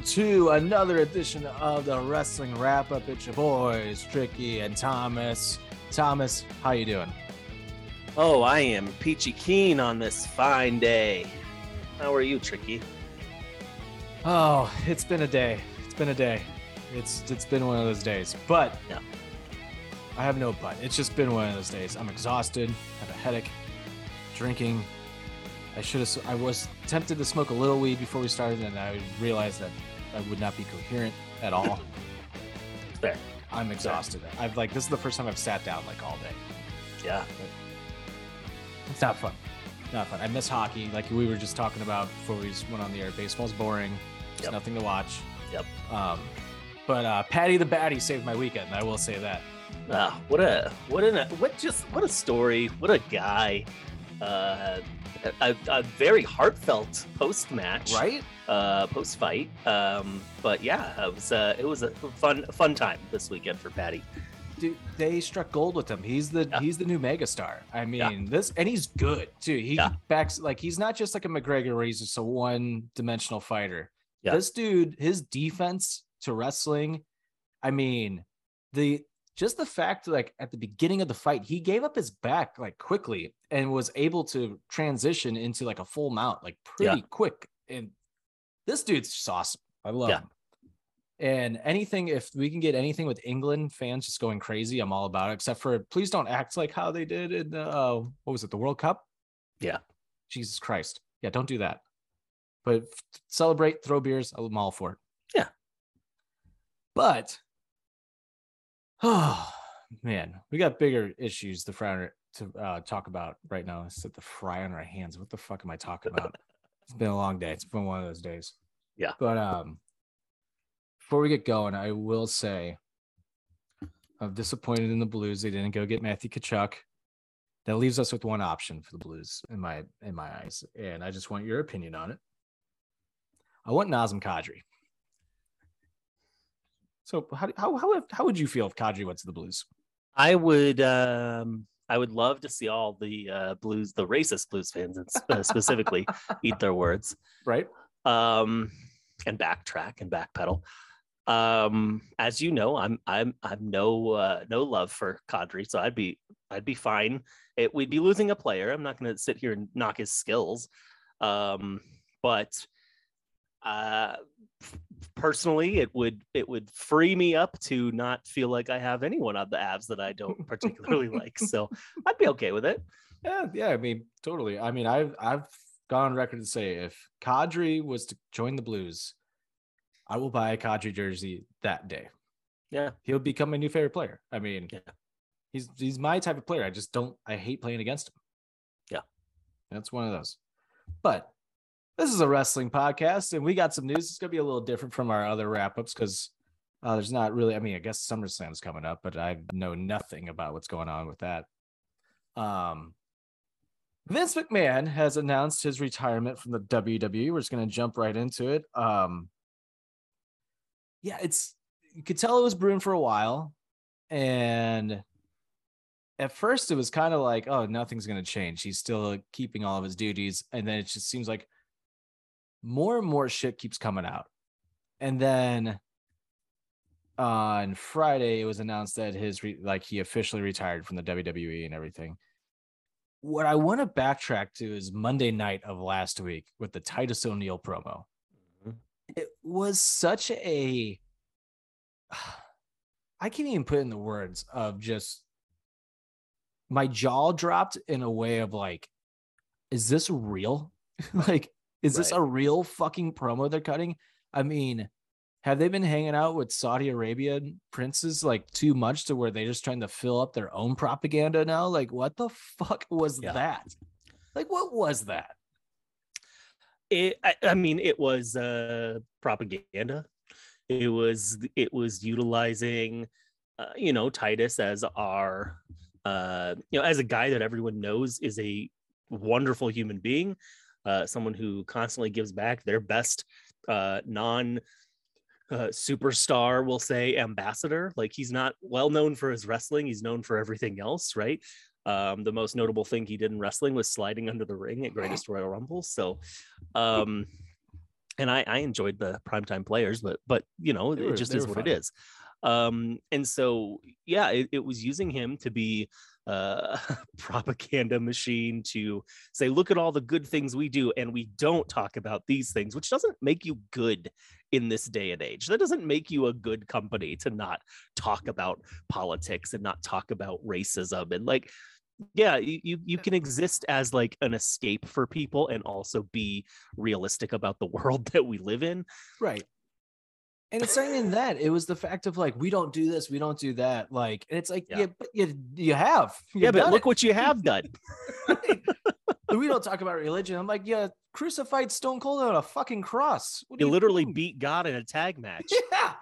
Welcome to another edition of the Wrestling Wrap Up. It's your boys, Tricky and Thomas. Thomas, how you doing? Oh, I am peachy keen on this fine day. How are you, Tricky? Oh, it's been a day. It's been a day. It's it's been one of those days. But. I have no but. It's just been one of those days. I'm exhausted. I have a headache. Drinking. I should have. I was tempted to smoke a little weed before we started, and I realized that I would not be coherent at all. Fair. I'm exhausted. I've like this is the first time I've sat down like all day. Yeah. It's not fun. Not fun. I miss hockey, like we were just talking about before we went on the air. Baseball's boring. There's Yep. nothing to watch. Yep. Um, but uh, Paddy the Baddy saved my weekend. I will say that. Ah, what a what an what just what a story. What a guy. Uh, a, a very heartfelt post match, Right? Uh, post fight. Um, but yeah, it was uh, it was a fun fun time this weekend for Patty. Dude, they struck gold with him. He's the Yeah. he's the new megastar. I mean, Yeah. this and he's good too. He Yeah. backs like he's not just like a McGregor where he's just a one dimensional fighter. Yeah. This dude, his defense to wrestling, I mean, the just the fact like at the beginning of the fight, he gave up his back like quickly and was able to transition into like a full mount like pretty quick. And this dude's just awesome. I love Yeah. him. And anything, if we can get anything with England fans just going crazy, I'm all about it. Except for please don't act like how they did in the uh, what was it, the World Cup? Yeah. Jesus Christ. Yeah, don't do that. But celebrate, throw beers. I'm all for it. Yeah. But oh man, we got bigger issues to fry to uh, talk about right now. It's at the fry on our hands. What the fuck am I talking about? it's been a long day. It's been one of those days. Yeah. But um, before we get going, I will say I'm disappointed in the Blues. They didn't go get Matthew Tkachuk. That leaves us with one option for the Blues in my in my eyes, and I just want your opinion on it. I want Nazem Kadri. So how how how how would you feel if Kadri went to the Blues? I would um I would love to see all the uh, blues, the racist blues fans and uh, specifically eat their words. Right? um, and backtrack and backpedal. Um, as you know, I'm I'm I'm no uh, no love for Kadri, so I'd be I'd be fine. It, we'd be losing a player. I'm not going to sit here and knock his skills, um, but uh, personally, it would it would free me up to not feel like I have anyone on the Avs that I don't particularly like. So I'd be okay with it. Yeah, yeah. I mean, totally. I mean, I've I've gone on record to say if Kadri was to join the Blues, I will buy a Kadri jersey that day. Yeah, He'll become my new favorite player. I mean, Yeah. he's he's my type of player. I just don't. I hate playing against him. Yeah. that's one of those. But this is a wrestling podcast, and we got some news. It's gonna be a little different from our other wrap ups because uh, there's not really. I mean, I guess SummerSlam's coming up, but I know nothing about what's going on with that. Um, Vince McMahon has announced his retirement from the WWE. We're just gonna jump right into it. Um, yeah, it's you could tell it was brewing for a while, and at first it was kind of like, oh, nothing's gonna change. He's still keeping all of his duties, and then it just seems like more and more shit keeps coming out, and then uh, on Friday it was announced that his re- like he officially retired from the WWE and everything. What I want to backtrack to is Monday night of last week with the Titus O'Neil promo mm-hmm. it was such a I can't even put in the words of just my jaw dropped in a way of like, is this real? like, is this a real fucking promo they're cutting? I mean, have they been hanging out with Saudi Arabian princes like too much to where they're just trying to fill up their own propaganda now? Like, what the fuck was Yeah. that? Like, what was that? it I, I mean it was uh propaganda it was it was utilizing uh, you know titus as our uh you know as a guy that everyone knows is a wonderful human being uh someone who constantly gives back their best uh non uh, superstar will say ambassador like he's not well known for his wrestling he's known for everything else right um, the most notable thing he did in wrestling was sliding under the ring at Greatest Royal Rumble. So, um, and I, I enjoyed the primetime players, but but you know, They it just is what fun. it is. Um, and so yeah, it, it was using him to be uh, propaganda machine to say, look at all the good things we do, and we don't talk about these things, which doesn't make you good in this day and age. That doesn't make you a good company to not talk about politics and not talk about racism and like yeah you you can exist as like an escape for people and also be realistic about the world that we live in Right. And it's not even that. It was the fact of like, we don't do this, we don't do that. Like, and it's like, Yeah. yeah, but you, you have. You've yeah but look it. what you have done Right. we don't talk about religion. I'm like, yeah, crucified Stone Cold on a fucking cross. Are you literally doing? beat god in a tag match Yeah.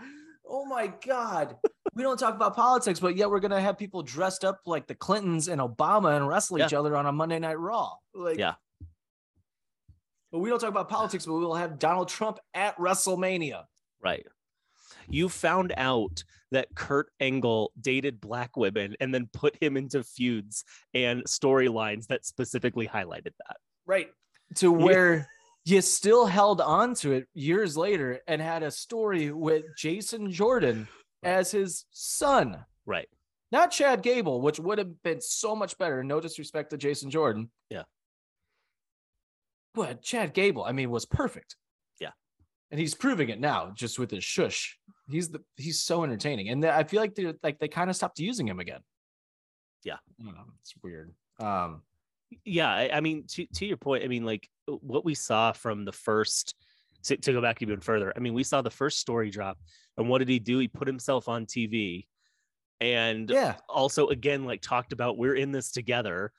Oh my God. we don't talk about politics, but yet we're gonna have people dressed up like the Clintons and Obama and wrestle each other on a Monday Night Raw. Like, Yeah. But we don't talk about politics, but we will have Donald Trump at WrestleMania. right you found out that Kurt Angle dated black women and then put him into feuds and storylines that specifically highlighted that. Right. To where you still held on to it years later and had a story with Jason Jordan as his son, Right. not Chad Gable, which would have been so much better. No disrespect to Jason Jordan. Yeah. But Chad Gable, I mean, was perfect. Yeah. And he's proving it now just with his shush. He's the he's so entertaining. And I feel like they like they kind of stopped using him again. Yeah. I don't know. It's weird. Um yeah I, I mean to, to your point i mean like what we saw from the first to, to go back even further i mean we saw the first story drop and what did he do he put himself on tv and yeah. also again like talked about we're in this together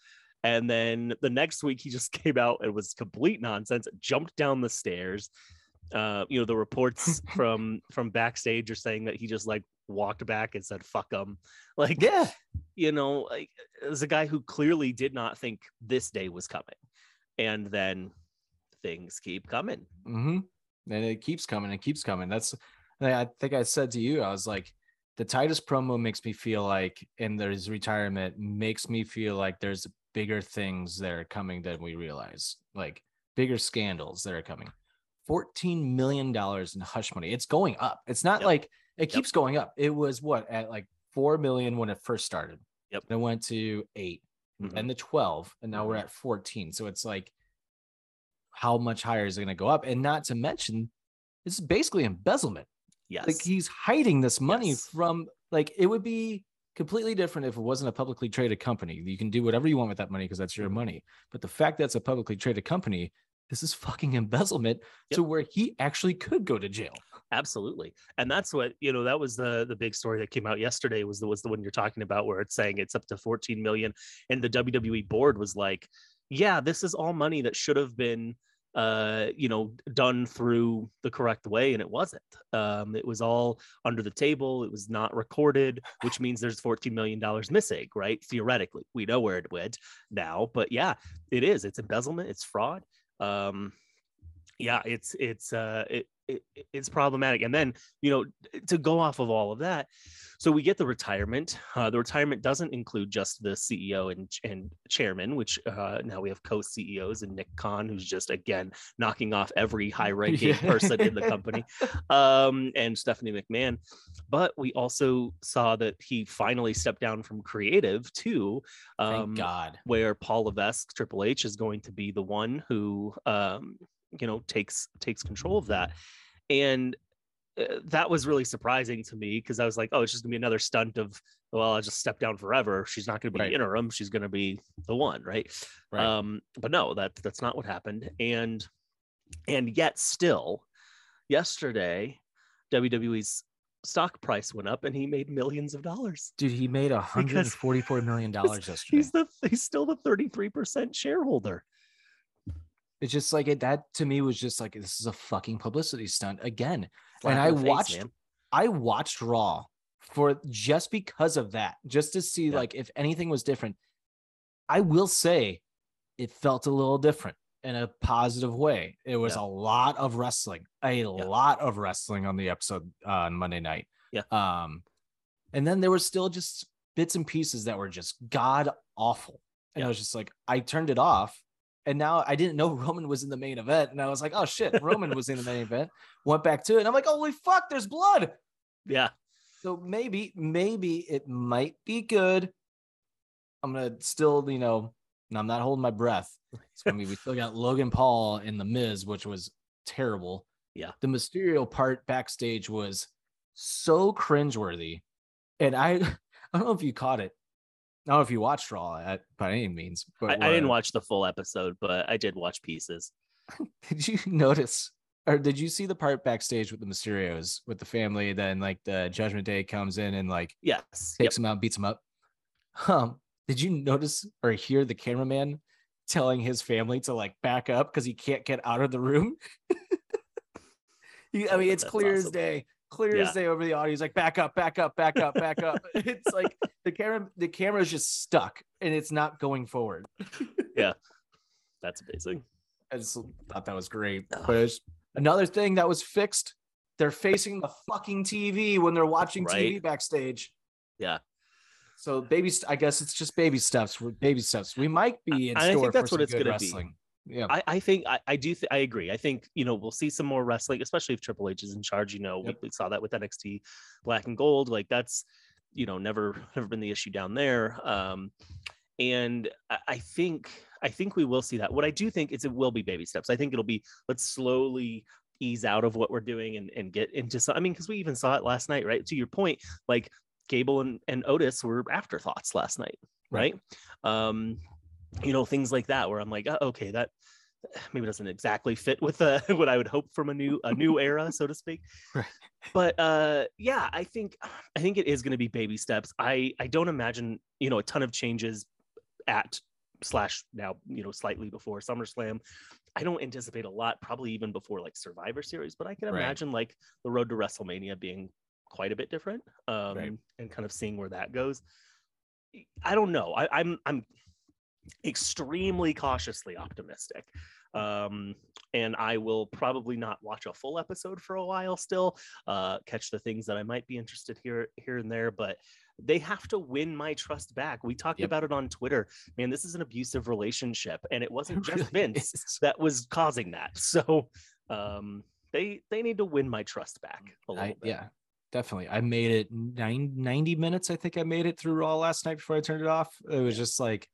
and then the next week he just came out and was complete nonsense jumped down the stairs uh you know the reports from from backstage are saying that he just like walked back and said fuck them." like Yeah. you know, like as a guy who clearly did not think this day was coming. And then things keep coming. Mm-hmm. And it keeps coming and keeps coming. That's I think I said to you, I was like, the Titus promo makes me feel like, and there's retirement makes me feel like there's bigger things that are coming than we realize, like bigger scandals that are coming. $14 million in hush money. It's going up. It's not Yep. like it keeps going up. It was what at like 4 million when it first started. Yep. Then it went to 8 Mhm. and the 12 and now we're Mhm. at 14 so it's like how much higher is it going to go up and not to mention this is basically embezzlement Yes. like he's hiding this money Yes. from like it would be completely different if it wasn't a publicly traded company you can do whatever you want with that money because that's your Mhm. money but the fact that it's a publicly traded company this is fucking embezzlement to where he actually could go to jail. Absolutely. And that's what, you know, that was the the big story that came out yesterday was the was the one you're talking about where it's saying it's up to 14 million. And the WWE board was like, yeah, this is all money that should have been uh you know done through the correct way and it wasn't. Um it was all under the table. It was not recorded which means there's 14 million dollars missing right? Theoretically we know where it went now but yeah it is. It's embezzlement. It's fraud um yeah it's it's uh it, it it's problematic. And then you know to go off of all of that so we get the retirement. Uh, the retirement doesn't include just the ceo and and chairman which uh now we have co-ceos and nick khan who's just again knocking off every high ranking Yeah. person in the company um and stephanie mcmahon. But we also saw that he finally stepped down from creative too thank um god. where Paul Levesque, Triple H, is going to be the one who, um, you know, takes takes control of that, and uh, that was really surprising to me because I was like, oh, it's just gonna be another stunt of, well, I'll just step down forever. She's not gonna be Right. interim. She's gonna be the one, right? right Um, but no, that that's not what happened, and and yet still, yesterday, WWE's stock price went up and he made millions of dollars. dude he made a hundred and forty-four million dollars yesterday He's the he's still the 33% shareholder. It's just like it, that to me was just like this is a fucking publicity stunt again. Slap and I face, watched man. I watched Raw for just because of that, just to see Yeah. like if anything was different. I will say it felt a little different in a positive way. It was Yeah. a lot of wrestling, a lot of wrestling on the episode uh, on Monday night. Yeah. Um, and then there were still just bits and pieces that were just god awful. And Yeah. I was just like, I turned it off And now I didn't know Roman was in the main event. And I was like, oh shit, Roman was in the main event. Went back to it. And I'm like, holy fuck, there's blood. Yeah. So maybe, maybe it might be good. I'm gonna still, you know, and I'm not holding my breath. So I mean, we still got Logan Paul in the Miz, which was terrible. Yeah. The Mysterio part backstage was so cringeworthy. And I I don't know if you caught it. I don't know if you watched Raw at, by any means, but I, I didn't watch the full episode, but I did watch pieces. Did you notice or did you see the part backstage with the Mysterios with the family? Then like the Judgment Day comes in and like Yes. Yep. takes him out, beats him up. Um, did you notice or hear the cameraman telling his family to like back up because he can't get out of the room? I mean, it's clear as day, clear Yeah. as day over the audio. He's like, back up, back up, back up, back up. it's like the camera, the camera's just stuck and it's not going forward. Yeah, that's amazing. I just thought that was great. Ugh. But another thing that was fixed. They're facing the fucking TV when they're watching TV backstage. Yeah. So baby, st- I guess it's just baby steps. We're Baby steps. We might be in I- I think store that's for what some it's good gonna be. Yeah, I, I think I, I do th- I agree. I think you know we'll see some more wrestling, especially if Triple H is in charge. You know, Yep. we, we saw that with NXT Black and Gold. Like that's you know never never been the issue down there. Um, and I, I think I think we will see that. What I do think is it will be baby steps. I think it'll be let's slowly ease out of what we're doing and, and get into some. I mean, because we even saw it last night, right? To your point, like Gable and, and Otis were afterthoughts last night, right? Um, you know, things like that where I'm like, oh, okay, that maybe doesn't exactly fit with uh, what I would hope from a new a new era, so to speak. Right. But uh, yeah, I think I think it is going to be baby steps. I I don't imagine you know a ton of changes at slash now you know slightly before SummerSlam. I don't anticipate a lot, probably even before like Survivor Series, but I can Right. imagine like the road to WrestleMania being quite a bit different um, Right. and kind of seeing where that goes. I don't know. I, I'm I'm extremely cautiously optimistic. Um, and I will probably not watch a full episode for a while still, uh, catch the things that I might be interested here, here and there, but they have to win my trust back. We talked Yep. about it on Twitter. Man, this is an abusive relationship, and it wasn't just really Vince is. that was causing that. So um, they they need to win my trust back a little I, bit. yeah, definitely. I made it nine, 90 minutes. I think I made it through Raw last night before I turned it off. It was just like,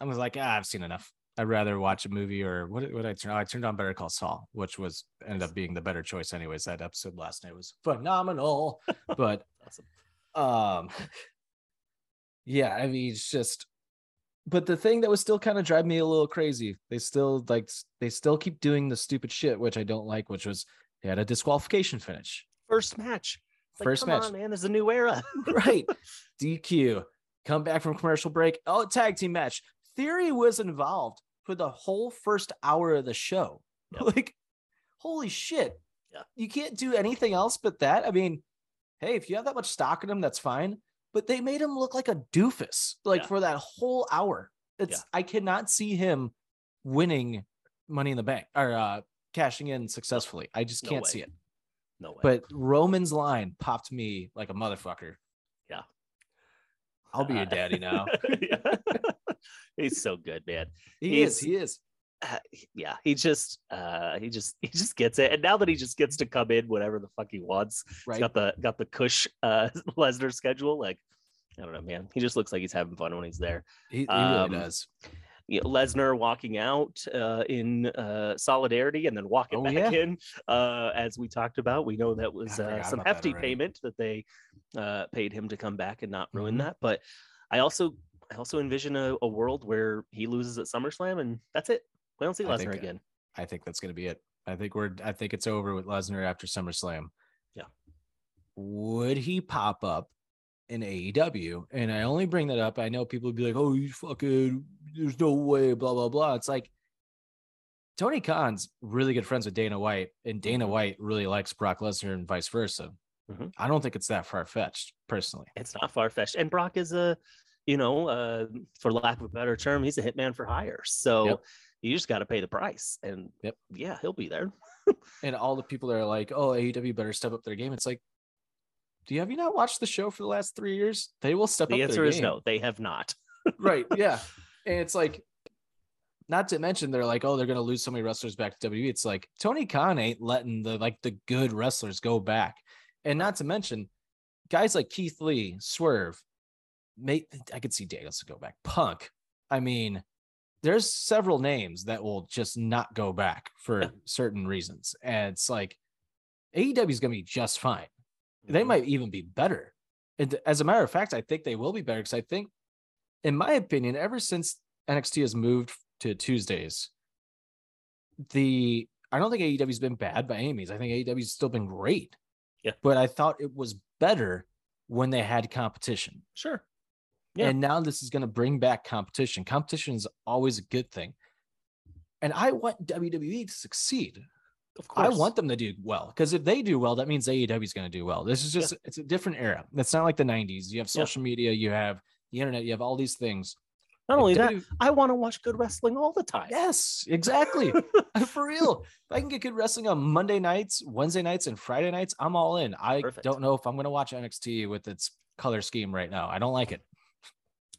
I was like, ah, I've seen enough. I'd rather watch a movie or what what I turn oh, I turned on Better Call Saul, which was ended up being the better choice anyways. That episode last night was phenomenal. but Awesome. um yeah, I mean it's just but the thing that was still kind of driving me a little crazy, they still like they still keep doing the stupid shit, which I don't like, which was they had a disqualification finish. First match. Like, First come match. on, man. There's a new era. right. DQ. Come back from commercial break. Oh, tag team match. Theory was involved for the whole first hour of the show. Yep. Like, holy shit. You can't do anything else but that. I mean, hey, if you have that much stock in him, that's fine. But they made him look like a doofus, like Yeah. for that whole hour. It's Yeah. I cannot see him winning money in the bank or uh cashing in successfully. I just can't way. see it. No way. But Roman's line popped me like a motherfucker. Yeah. I'll be your Uh, daddy now. Yeah. He's so good, man. He is. He is. Uh, yeah, he just uh he just he just gets it. And now that he just gets to come in whatever the fuck he wants, he's Right. got the got the Kush uh Lesnar schedule. Like, I don't know, man. He just looks like he's having fun when he's there. He, he um, really does. You know, Lesnar walking out uh in uh solidarity and then walking Oh, back yeah. in. Uh as we talked about. We know that was uh, some about that hefty payment that they uh paid him to come back and not ruin Mhm. that. But I also I also envision a, a world where he loses at SummerSlam and that's it. We don't see I think, Lesnar uh, again. I think that's gonna be it. I think we're I think it's over with Lesnar after SummerSlam. Yeah. Would he pop up in AEW? And I only bring that up. I know people would be like, oh, you fucking there's no way, blah, blah, blah. It's like Tony Khan's really good friends with Dana White, and Dana Mhm. White really likes Brock Lesnar and vice versa. Mhm. I don't think it's that far fetched, personally. It's not far fetched. And Brock is a, you know, uh, for lack of a better term, he's a hitman for hire. So Yep. you just got to pay the price. And Yep. yeah, he'll be there. and all the people that are like, "Oh, AEW better step up their game." It's like, do you have you not watched the show for the last three years? They will step The up. The answer their is game. no, they have not. right? Yeah, and it's like not to mention they're like, oh, they're gonna lose so many wrestlers back to WWE. It's like Tony Khan ain't letting the like the good wrestlers go back. And not to mention guys like Keith Lee, Swerve, make I could see Daniels go back. Punk. I mean, there's several names that will just not go back for certain reasons. And it's like AEW is gonna be just fine. They Mhm. might even be better. And as a matter of fact, I think they will be better because I think, in my opinion, ever since NXT has moved to Tuesdays, the I don't think AEW's been bad by any means. I think AEW's still been great. Yeah. But I thought it was better when they had competition. Sure. Yeah. And now this is going to bring back competition. Competition is always a good thing. And I want WWE to succeed. Of course. I want them to do well because if they do well, that means AEW is going to do well. This is just it's a different era. It's not like the 90s. You have Yeah. social media, you have the internet, you have all these things. Not only that, I want to watch good wrestling all the time. Yes, exactly. For real. If I can get good wrestling on Monday nights, Wednesday nights, and Friday nights, I'm all in. I Perfect. don't know if I'm going to watch NXT with its color scheme right now. I don't like it.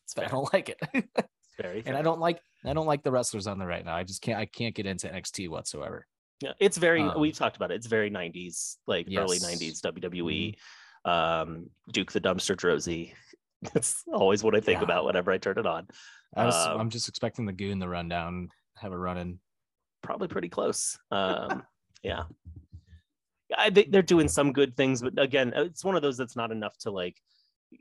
It's I don't like it. It's very and I don't like I don't like the wrestlers on there right now. I just can't I can't get into NXT whatsoever. Yeah, it's very. Um, we've talked about it. It's very '90s, like early '90s WWE. Um, Duke the Dumpster Droese. That's always what I think Yeah. about whenever I turn it on. I was, Um, I'm just expecting the goon to run down, have a run in. Probably pretty close. Um, yeah. I think they're doing some good things, but again, it's one of those that's not enough to like.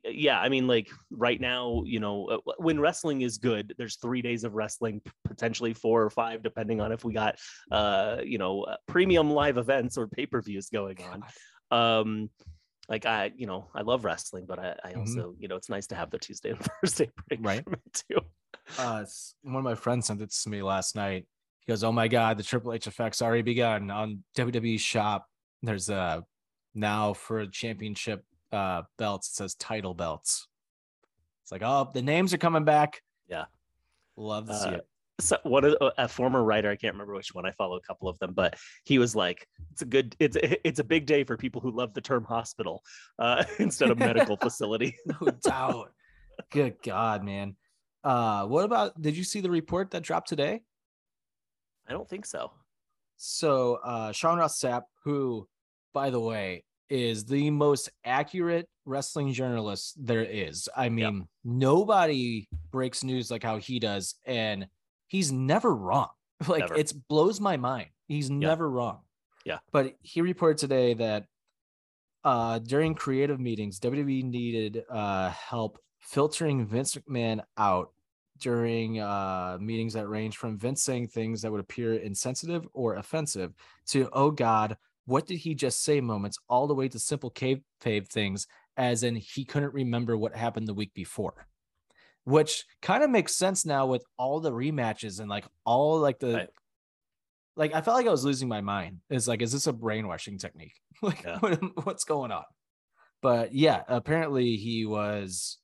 Yeah, I mean, like right now, you know, uh, when wrestling is good, there's three days of wrestling, potentially four or five, depending on if we got, uh, you know, uh, premium live events or pay per views going on. um like i you know i love wrestling but i, I Mhm. also you know it's nice to have the tuesday and thursday break Right. too Uh, one of my friends sent it to me last night. He goes, "Oh my god, the Triple H effect's already begun on WWE Shop. There's a now for a championship uh belts. It says title belts. It's like, oh, the names are coming back. Yeah. love to see Uh, it. so one of a former writer i can't remember which one i follow a couple of them but he was like it's a good it's a, it's a big day for people who love the term hospital uh instead of medical facility No doubt. Good God, man. Uh, what about? Did you see the report that dropped today? i don't think so So uh Sean Ross Sapp, who, by the way, is the most accurate wrestling journalist there is. I mean, nobody breaks news like how he does, and he's never wrong. Like it blows my mind. He's never wrong. Yeah. But he reported today that uh during creative meetings, WWE needed uh help filtering Vince McMahon out during uh, meetings that range from Vince saying things that would appear insensitive or offensive to, oh God, what did he just say moments, all the way to simple cave fave things, as in he couldn't remember what happened the week before. Which kind of makes sense now with all the rematches and like all like the Right. like I felt like I was losing my mind. It's like, is this a brainwashing technique? like Yeah. what- what's going on? But yeah, apparently he was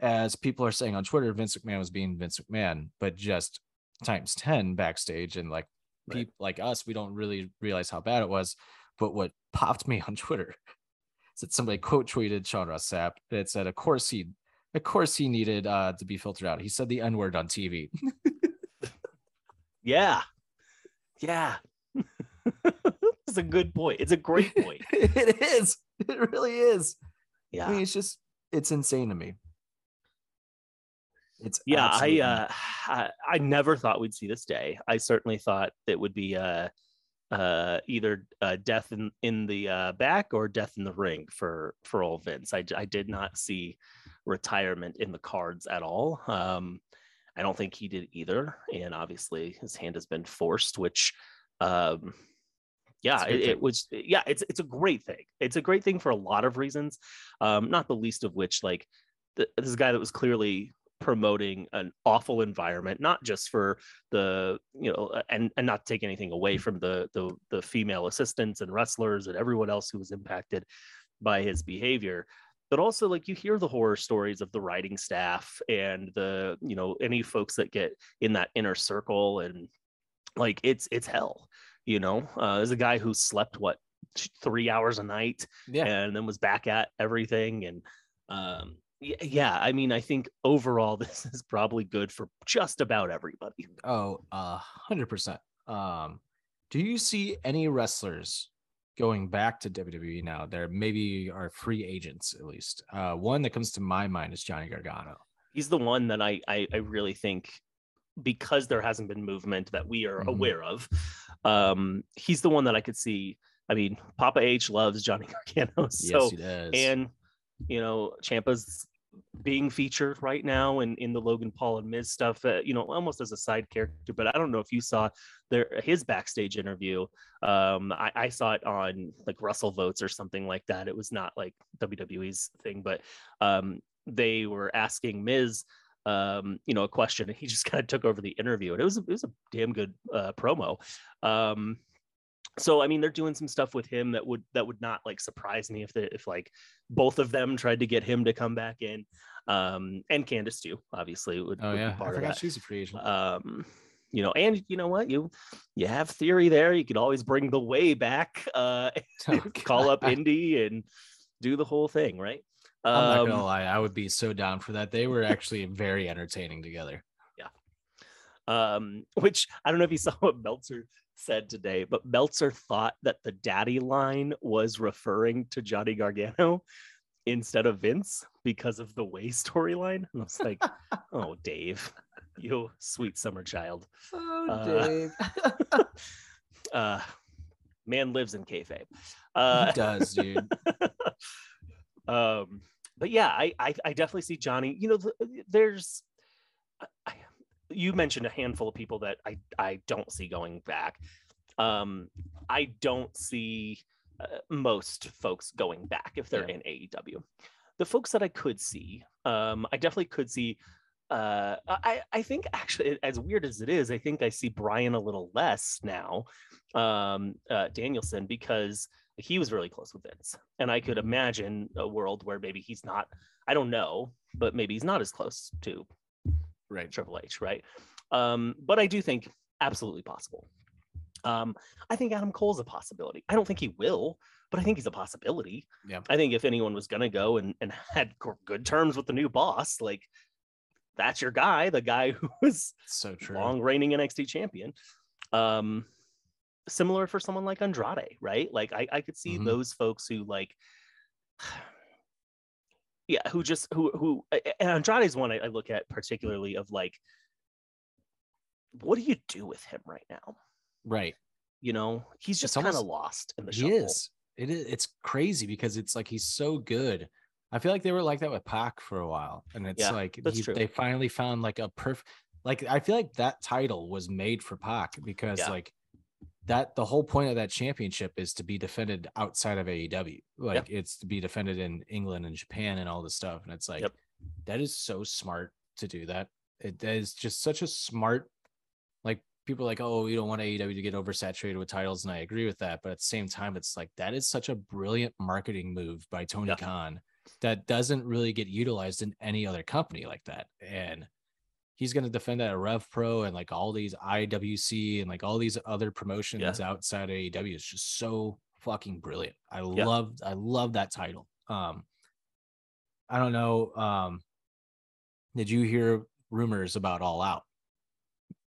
as people are saying on Twitter, Vince McMahon was being Vince McMahon, but just times 10 backstage. And like Right. people like us, we don't really realize how bad it was. But what popped me on Twitter is that somebody quote tweeted Sean Ross Sapp that said, of course he of course he needed uh, to be filtered out. He said the N-word on TV. yeah yeah it's a good point it's a great point it is. It really is. I yeah mean, it's just it's insane to me. It's yeah absolutely- I, uh, I i never thought we'd see this day. I certainly thought it would be uh uh either uh death in in the uh back or death in the ring for for old vince. I, I did not see retirement in the cards at all. Um i don't think he did either and obviously his hand has been forced which um yeah It's a good it, it was yeah it's it's a great thing. It's a great thing for a lot of reasons um not the least of which like th- this guy that was clearly promoting an awful environment not just for the you know and and not take anything away from the the the female assistants and wrestlers and everyone else who was impacted by his behavior but also like you hear the horror stories of the writing staff and the you know any folks that get in that inner circle and like it's it's hell you know uh there's a guy who slept what three hours a night yeah. and then was back at everything and um Yeah, I mean, I think overall this is probably good for just about everybody. Oh, a hundred percent. Um, do you see any wrestlers going back to WWE now? There maybe are free agents at least. Uh, one that comes to my mind is Johnny Gargano. He's the one that I I, I really think because there hasn't been movement that we are Mhm. aware of. Um, he's the one that I could see. I mean, Papa H loves Johnny Gargano, so yes, he does. and you know Ciampa's being featured right now in in the Logan Paul and Miz stuff uh, you know almost as a side character but I don't know if you saw their his backstage interview. Um I, I saw it on like WrestleVotes or something like that. It was not like WWE's thing but um they were asking Miz um you know a question and he just kind of took over the interview and it was it was a damn good uh promo. Um so I mean they're doing some stuff with him that would that would not like surprise me if the if like both of them tried to get him to come back in. Um and Candice too obviously would, oh would be yeah, I forgot she's a free agent. um you know and you know what? You you have theory there. You could always bring the way back uh Oh, call up Indi and do the whole thing right? I'm not Um, gonna lie, I would be so down for that. They were actually very entertaining together. Um, which I don't know if you saw what Meltzer said today, but Meltzer thought that the daddy line was referring to Johnny Gargano instead of Vince because of the way storyline. And I was like, oh, Dave, you sweet summer child. Oh, Uh, Dave. Uh, man lives in kayfabe. he Uh, does, dude. um but yeah I, I i definitely see johnny you know th- there's I- you mentioned a handful of people that i i don't see going back um i don't see uh, most folks going back if they're Yeah. in aew the folks that i could see um i definitely could see uh i i think actually as weird as it is i think i see brian a little less now um uh danielson because he was really close with Vince. And I could Mhm. imagine a world where maybe he's not, I don't know, but maybe he's not as close to Right. Triple H, right? Um, but I do think absolutely possible. Um, I think Adam Cole's a possibility. I don't think he will, but I think he's a possibility. Yeah. I think if anyone was going to go and, and had good terms with the new boss, like that's your guy, the guy who was So true. long reigning NXT champion. Um, similar for someone like Andrade, right? Like I, I could see Mhm. those folks who like, yeah, who just who who and Andrade's one I, I look at particularly of like, what do you do with him right now? Right. You know, he's just kind of lost in the He is. It is. It's crazy because it's like he's so good. I feel like they were like that with Pac for a while, and it's Yeah, like he- they finally found like a perfect. Like I feel like that title was made for Pac because Yeah. like that the whole point of that championship is to be defended outside of AEW. Like it's to be defended in England and Japan and all this stuff, and it's like Yep. that is so smart to do that. It that is just such a smart. Like people are like, oh, you don't want AEW to get oversaturated with titles, and I agree with that. But at the same time, it's like that is such a brilliant marketing move by Tony Yeah. Khan that doesn't really get utilized in any other company like that. And he's going to defend that at Rev Pro and like all these IWC and like all these other promotions outside of AEW is just so fucking brilliant. I Yeah. love I love that title. Um I don't know um did you hear rumors about All Out?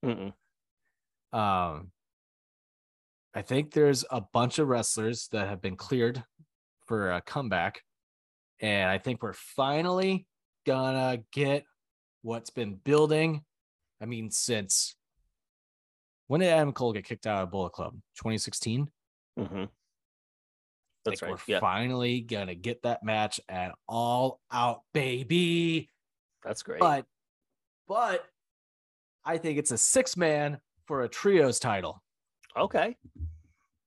Mm-mm. Um, I think there's a bunch of wrestlers that have been cleared for a comeback, and I think we're finally gonna get what's been building. I mean, since when did Adam Cole get kicked out of Bullet Club? 2016. Mm-hmm. That's right. We're Yeah, finally gonna get that match at All Out, baby. that's great. But, but I think it's a six man for a trios title. okay.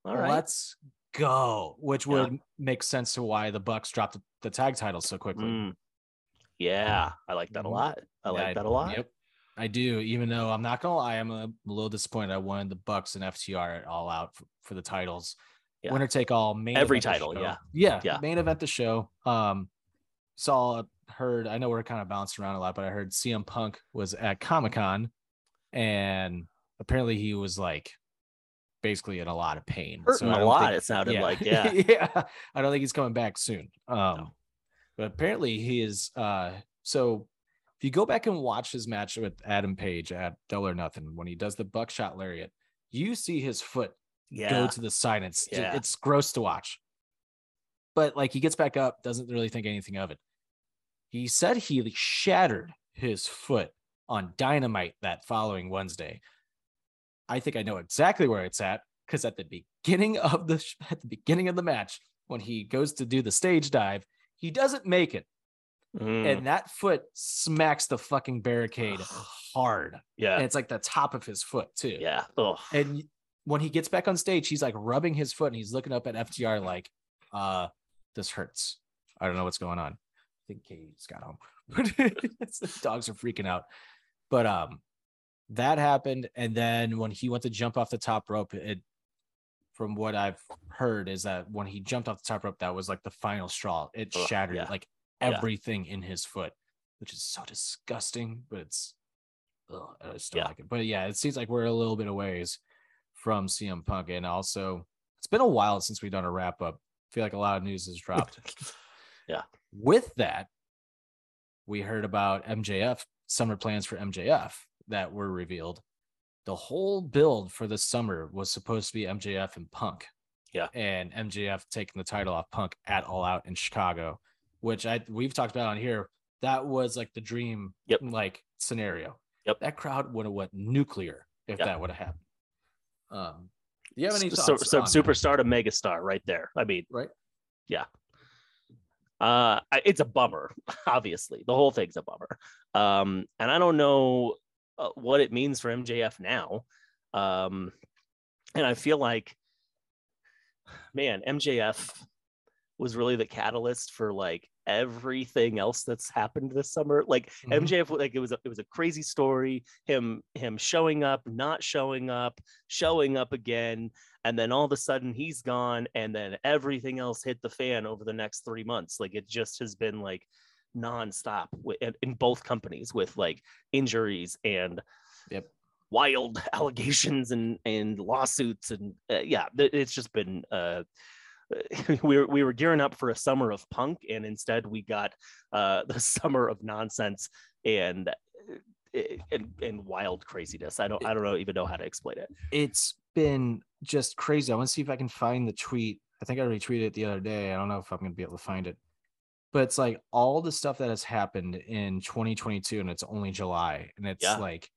All right. Let's go. Which Yeah. would make sense to why the Bucks dropped the, tag titles so quickly. Mm. Yeah, I like that a Mhm. lot. I like I- that a lot. Yep. I do, even though I'm not gonna lie, I'm a little disappointed. I wanted the Bucks and FTR all out for, for the titles. Yeah. Winner take all main Every title, yeah. Yeah. Yeah. Main event the show. Um saw heard I know we're kind of bouncing around a lot, but I heard CM Punk was at Comic Con and apparently he was like basically in a lot of pain. Hurting I a lot. think- it sounded like yeah. yeah. I don't think he's coming back soon. Um, No. but apparently he is. Uh, so if you go back and watch his match with Adam Page at Double or Nothing, when he does the buckshot lariat, you see his foot Yeah. go to the side. It's Yeah. it's gross to watch. But like he gets back up, doesn't really think anything of it. He said he shattered his foot on dynamite that following Wednesday. I think I know exactly where it's at because at the beginning of the at the beginning of the match, when he goes to do the stage dive, he doesn't make it, Mm, and that foot smacks the fucking barricade hard, yeah. and it's like the top of his foot too. Yeah. Oh, And when he gets back on stage, he's like rubbing his foot and he's looking up at FTR like, uh, this hurts. I don't know what's going on. I think Katie just got home. The dogs are freaking out. But um that happened. And then when he went to jump off the top rope, it from what I've heard is that when he jumped off the top rope, that was like the final straw. It Ugh, shattered yeah. like Yeah. everything in his foot, which is so disgusting, but it's ugh, I just don't Yeah. like it. But yeah, it seems like we're a little bit of ways from CM Punk. And also, it's been a while since we've done a wrap up. I feel like a lot of news has dropped. Yeah. With that, we heard about MJF, summer plans for MJF that were revealed. The whole build for the summer was supposed to be MJF and Punk. Yeah. And MJF taking the title off Punk at All Out in Chicago, which I we've talked about on here. That was like the dream Yep. like scenario. Yep. That crowd would have went nuclear if Yeah. that would have happened. Um, do you have any thoughts? so that? superstar to megastar right there. I mean, right? Yeah. Uh it's a bummer obviously the whole thing's a bummer um and i don't know uh, what it means for mjf now um and i feel like man mjf was really the catalyst for like everything else that's happened this summer like Mhm. mjf like it was a, it was a crazy story him him showing up not showing up showing up again and then all of a sudden he's gone and then everything else hit the fan over the next three months like it just has been like nonstop wi- in, in both companies with like injuries and Yep. wild allegations and and lawsuits and uh, yeah it's just been uh we were we were gearing up for a summer of punk and instead we got uh the summer of nonsense and uh, and, and wild craziness i don't i don't know even know how to explain it it's been just crazy. I want to see if I can find the tweet. I think I retweeted it the other day. I don't know if I'm going to be able to find it. But it's like all the stuff that has happened in 2022 and it's only July and it's Yeah. like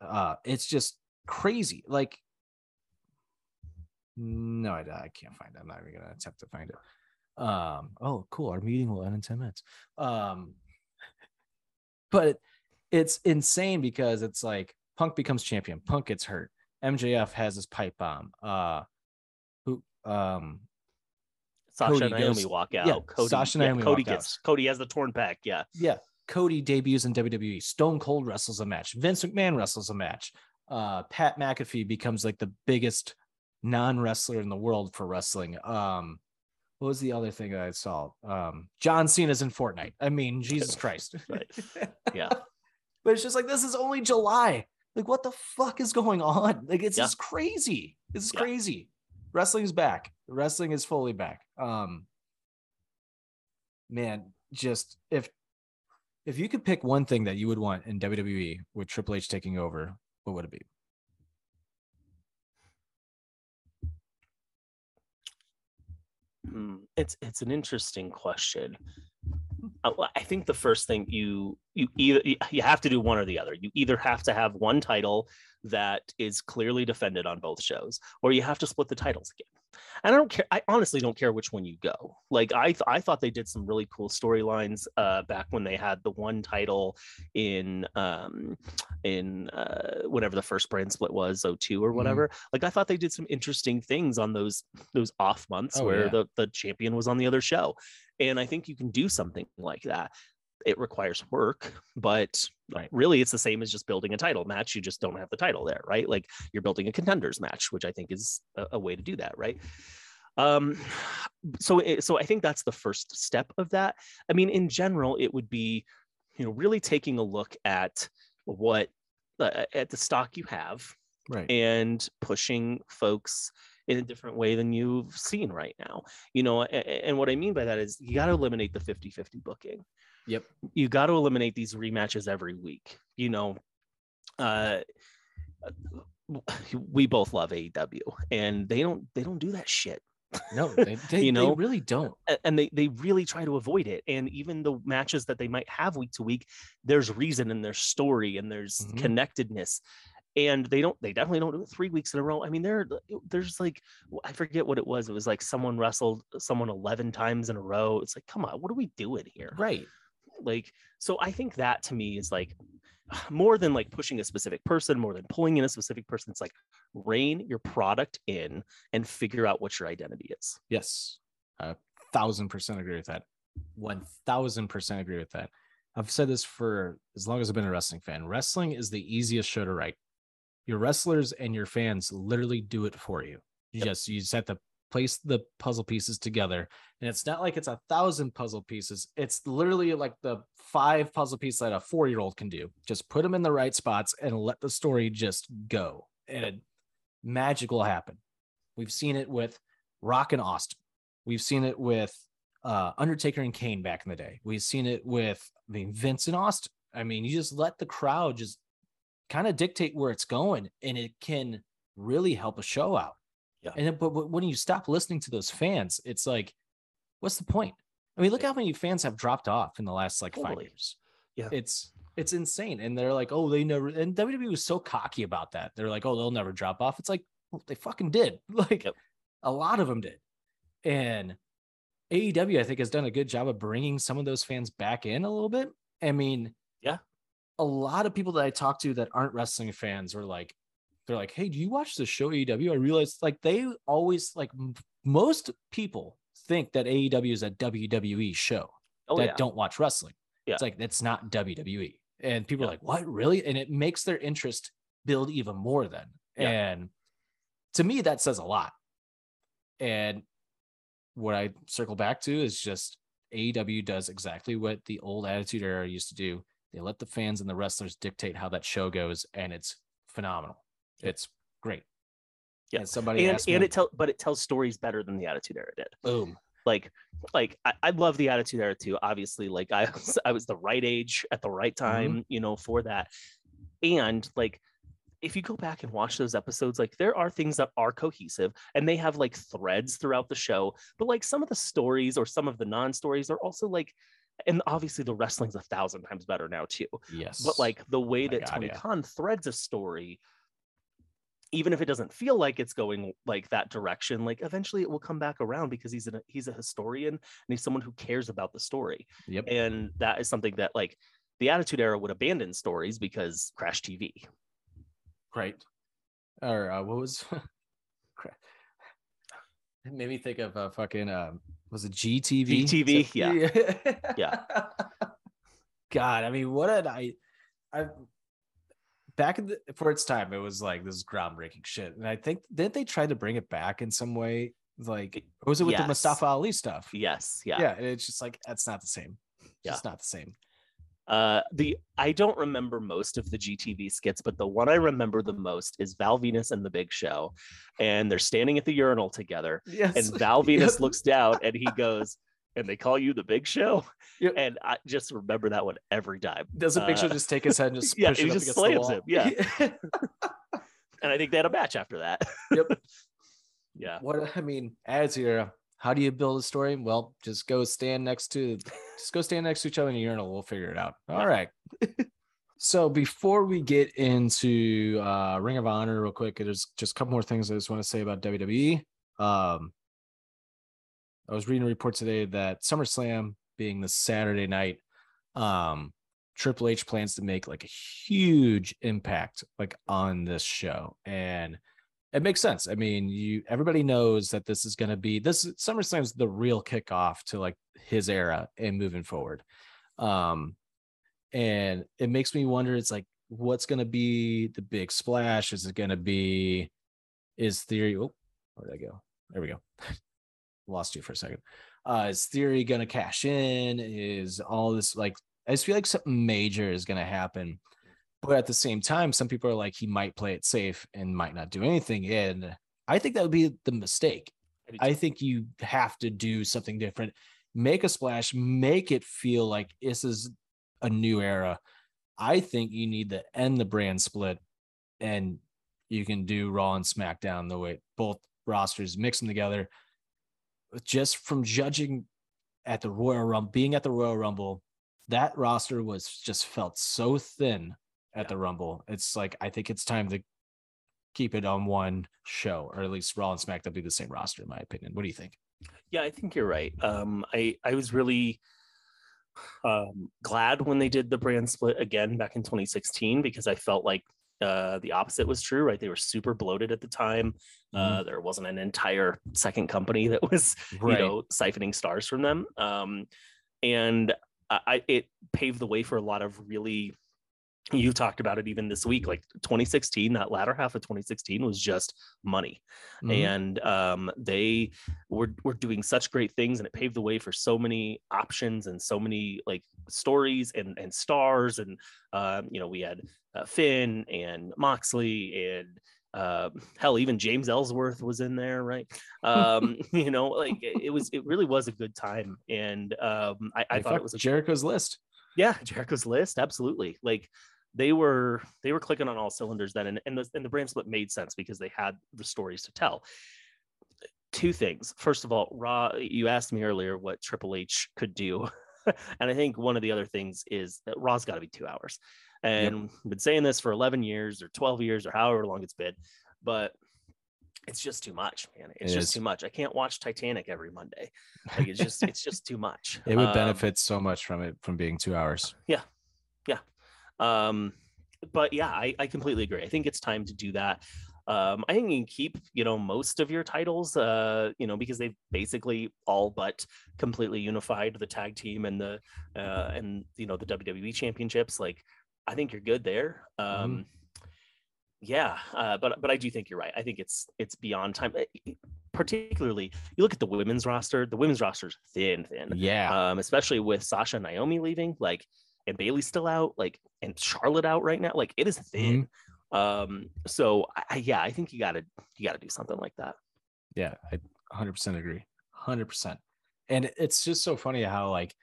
uh it's just crazy. Like no, I, I can't find it. I'm not even going to attempt to find it. Um oh, cool. Our meeting will end in 10 minutes. Um but it's insane because it's like Punk becomes champion. Punk gets hurt. MJF has his pipe bomb. Uh, who? Um, Sasha Cody and Naomi goes- walk out. yeah, Cody, Sasha and yeah, Naomi Cody walk out. gets Cody has the torn pec. Yeah, yeah. Cody debuts in WWE. Stone Cold wrestles a match. Vince McMahon wrestles a match. Uh, Pat McAfee becomes like the biggest non-wrestler in the world for wrestling. Um, what was the other thing that I saw? Um, John Cena's in Fortnite. I mean, Jesus Christ. Right. Yeah. but it's just like this is only July. Like, what the fuck is going on? Like, it's Yeah. just crazy. It's Yeah. crazy. Wrestling's back. Wrestling is fully back. Um, man, just if if you could pick one thing that you would want in WWE with Triple H taking over, what would it be? It's it's an interesting question. Uh, I think the first thing you you either you have to do one or the other. You either have to have one title that is clearly defended on both shows, or you have to split the titles again. And I don't care. I honestly don't care which one you go. Like I th- I thought they did some really cool storylines uh, back when they had the one title in um in uh, whatever the first brand split was 02 or Mhm. whatever. Like I thought they did some interesting things on those those off months Oh, where yeah. the the champion was on the other show. And I think you can do something like that. It requires work, but Right. really it's the same as just building a title match. You just don't have the title there, right? Like you're building a contenders match, which I think is a, a way to do that, right? Um, so it, so I think that's the first step of that. I mean, in general, it would be, you know, really taking a look at what uh, at the stock you have Right. and pushing folks in a different way than you've seen right now. You know, and, and what I mean by that is you got to eliminate the 50-50 booking. Yep. You got to eliminate these rematches every week. You know, uh we both love AEW and they don't they don't do that shit. No, they, they, You know? they really don't. And they they really try to avoid it. And even the matches that they might have week to week, there's reason and there's story and there's Mhm. connectedness. And they don't they definitely don't do it three weeks in a row. I mean, there there's like I forget what it was. It was like someone wrestled someone 11 times in a row. It's like, come on, what are we doing here? Right. Like so i think that to me is like more than like pushing a specific person more than pulling in a specific person it's like rein your product in and figure out what your identity is Yes. A thousand percent agree with that. One thousand percent agree with that. I've said this for as long as I've been a wrestling fan. Wrestling is the easiest show to write. Your wrestlers and your fans literally do it for you. You Yep. just you just have to place the puzzle pieces together. And it's not like it's a thousand puzzle pieces. It's literally like the five puzzle pieces that a four-year-old can do. Just put them in the right spots and let the story just go. And magic will happen. We've seen it with Rock and Austin. We've seen it with uh, Undertaker and Kane back in the day. We've seen it with I mean Vince and Austin. I mean, you just let the crowd just kind of dictate where it's going, and it can really help a show out. Yeah. And then, but, but when you stop listening to those fans, it's like, what's the point? I mean, look how many fans have dropped off in the last like five years. Yeah. It's it's insane. And they're like, oh, they never and WWE was so cocky about that. They're like, oh, they'll never drop off. It's like, well, they fucking did. Like Yep. a lot of them did. And AEW, I think, has done a good job of bringing some of those fans back in a little bit. I mean, Yeah. a lot of people that I talk to that aren't wrestling fans are like, they're like, hey, do you watch the show AEW? I realized like they always like m- most people think that AEW is a WWE show oh that yeah don't watch wrestling. Yeah. It's like that's not WWE. And people are like, what really? And it makes their interest build even more then. Yeah. And to me, that says a lot. And what I circle back to is just AEW does exactly what the old Attitude Era used to do. They let the fans and the wrestlers dictate how that show goes, and it's phenomenal. It's great. Yeah. And somebody and asked me, it tell but it tells stories better than the attitude era did boom. like like I, I love the attitude era too obviously like i was, i was the right age at the right Mm-hmm. time you know for that and like if you go back and watch those episodes like there are things that are cohesive and they have like threads throughout the show but like some of the stories or some of the non-stories are also like and obviously the wrestling's a thousand times better now too Yes. but like the way Oh that God, Tony yeah. Khan threads a story, even if it doesn't feel like it's going like that direction, like eventually it will come back around because he's a he's a historian and he's someone who cares about the story, yep. and that is something that like the Attitude Era would abandon stories because Crash TV. Right. Or uh, what was. It made me think of uh, fucking um was it GTV? GTV, yeah. Yeah. God, I mean, what did I I back in the, for its time, it was like this is groundbreaking shit. And I think didn't they try to bring it back in some way? Like was it with the Mustafa Ali stuff? Yes, yeah. Yeah, and it's just like that's not the same. It's Yeah. just not the same. Uh, the I don't remember most of the GTV skits, but the one I remember the most is Val Venis and the Big Show, and they're standing at the urinal together, Yes. and Val Venis looks down and he goes, and they call you the Big Show, Yep. and I just remember that one every time. Doesn't Big Show uh, just take his head and just yeah, push it just against the slams wall? him, yeah. And I think they had a match after that. Yep. yeah, what I mean, attitude era. How do you build a story? Well, just go stand next to just go stand next to each other in a urinal. We'll figure it out. All Yeah. right. so before we get into uh Ring of Honor real quick, there's just a couple more things I just want to say about WWE. Um I was reading a report today that SummerSlam being the Saturday night, um, Triple H plans to make like a huge impact like on this show. And it makes sense. I mean, you everybody knows that this is going to be this SummerSlam's the real kickoff to like his era and moving forward. Um, and it makes me wonder. It's like, what's going to be the big splash? Is it going to be? Is theory? Oh, where did I go? There we go. Lost you for a second. Uh, is theory going to cash in? Is all this like? I just feel like something major is going to happen but at the same time, some people are like, he might play it safe and might not do anything. And I think that would be the mistake. I do I too. think you have to do something different, make a splash, make it feel like this is a new era. I think you need to end the brand split and you can do Raw and SmackDown the way both rosters mix them together. Just from judging at the Royal Rumble, being at the Royal Rumble, that roster was just felt so thin at Yeah. the Rumble. It's like I think it's time to keep it on one show, or at least Raw and SmackDown be the same roster, in my opinion. What do you think? Yeah, I think you're right. Um, I I was really um, glad when they did the brand split again back in 2016 because I felt like uh, the opposite was true. Right, they were super bloated at the time. Uh, there wasn't an entire second company that was you know siphoning stars from them. Um, and I, I it paved the way for a lot of really. You talked about it even this week, like 2016. That latter half of 2016 was just money Mhm. and um, they were were doing such great things, and it paved the way for so many options and so many like stories and and stars, and um, you know we had uh, Finn and Moxley and. Uh, hell, even James Ellsworth was in there, right? Um, you know, like it, it was, it really was a good time, and um, I, I thought it was a Jericho's list. yeah, Jericho's list, absolutely. Like they were they were clicking on all cylinders then, and and the, and the brand split made sense because they had the stories to tell. Two things. First of all, Raw. You asked me earlier what Triple H could do, and I think one of the other things is that Raw's got to be two hours. And I've been saying this for 11 years or 12 years or however long it's been, but it's just too much, man. It's It just is. too much. I can't watch Titanic every Monday. Like it's just it's just too much. It would Um, benefit so much from it from being two hours. Um, but yeah, I, I completely agree. I think it's time to do that. Um, I think you can keep, you know, most of your titles, uh, you know, because they've basically all but completely unified the tag team and the uh, and you know the WWE championships. Like, I think you're good there. Um, Yeah, uh, but but I do think you're right. I think it's it's beyond time. Eh, Particularly, you look at the women's roster. The women's roster's thin, thin Yeah. um, especially with Sasha and Naomi leaving, like, and Bayley's still out, like, and Charlotte out right now. Like, it is thin. Um, so I, I- yeah, I think you gotta you gotta do something like that. Yeah, I 100% agree. 100%. And it's just so funny how like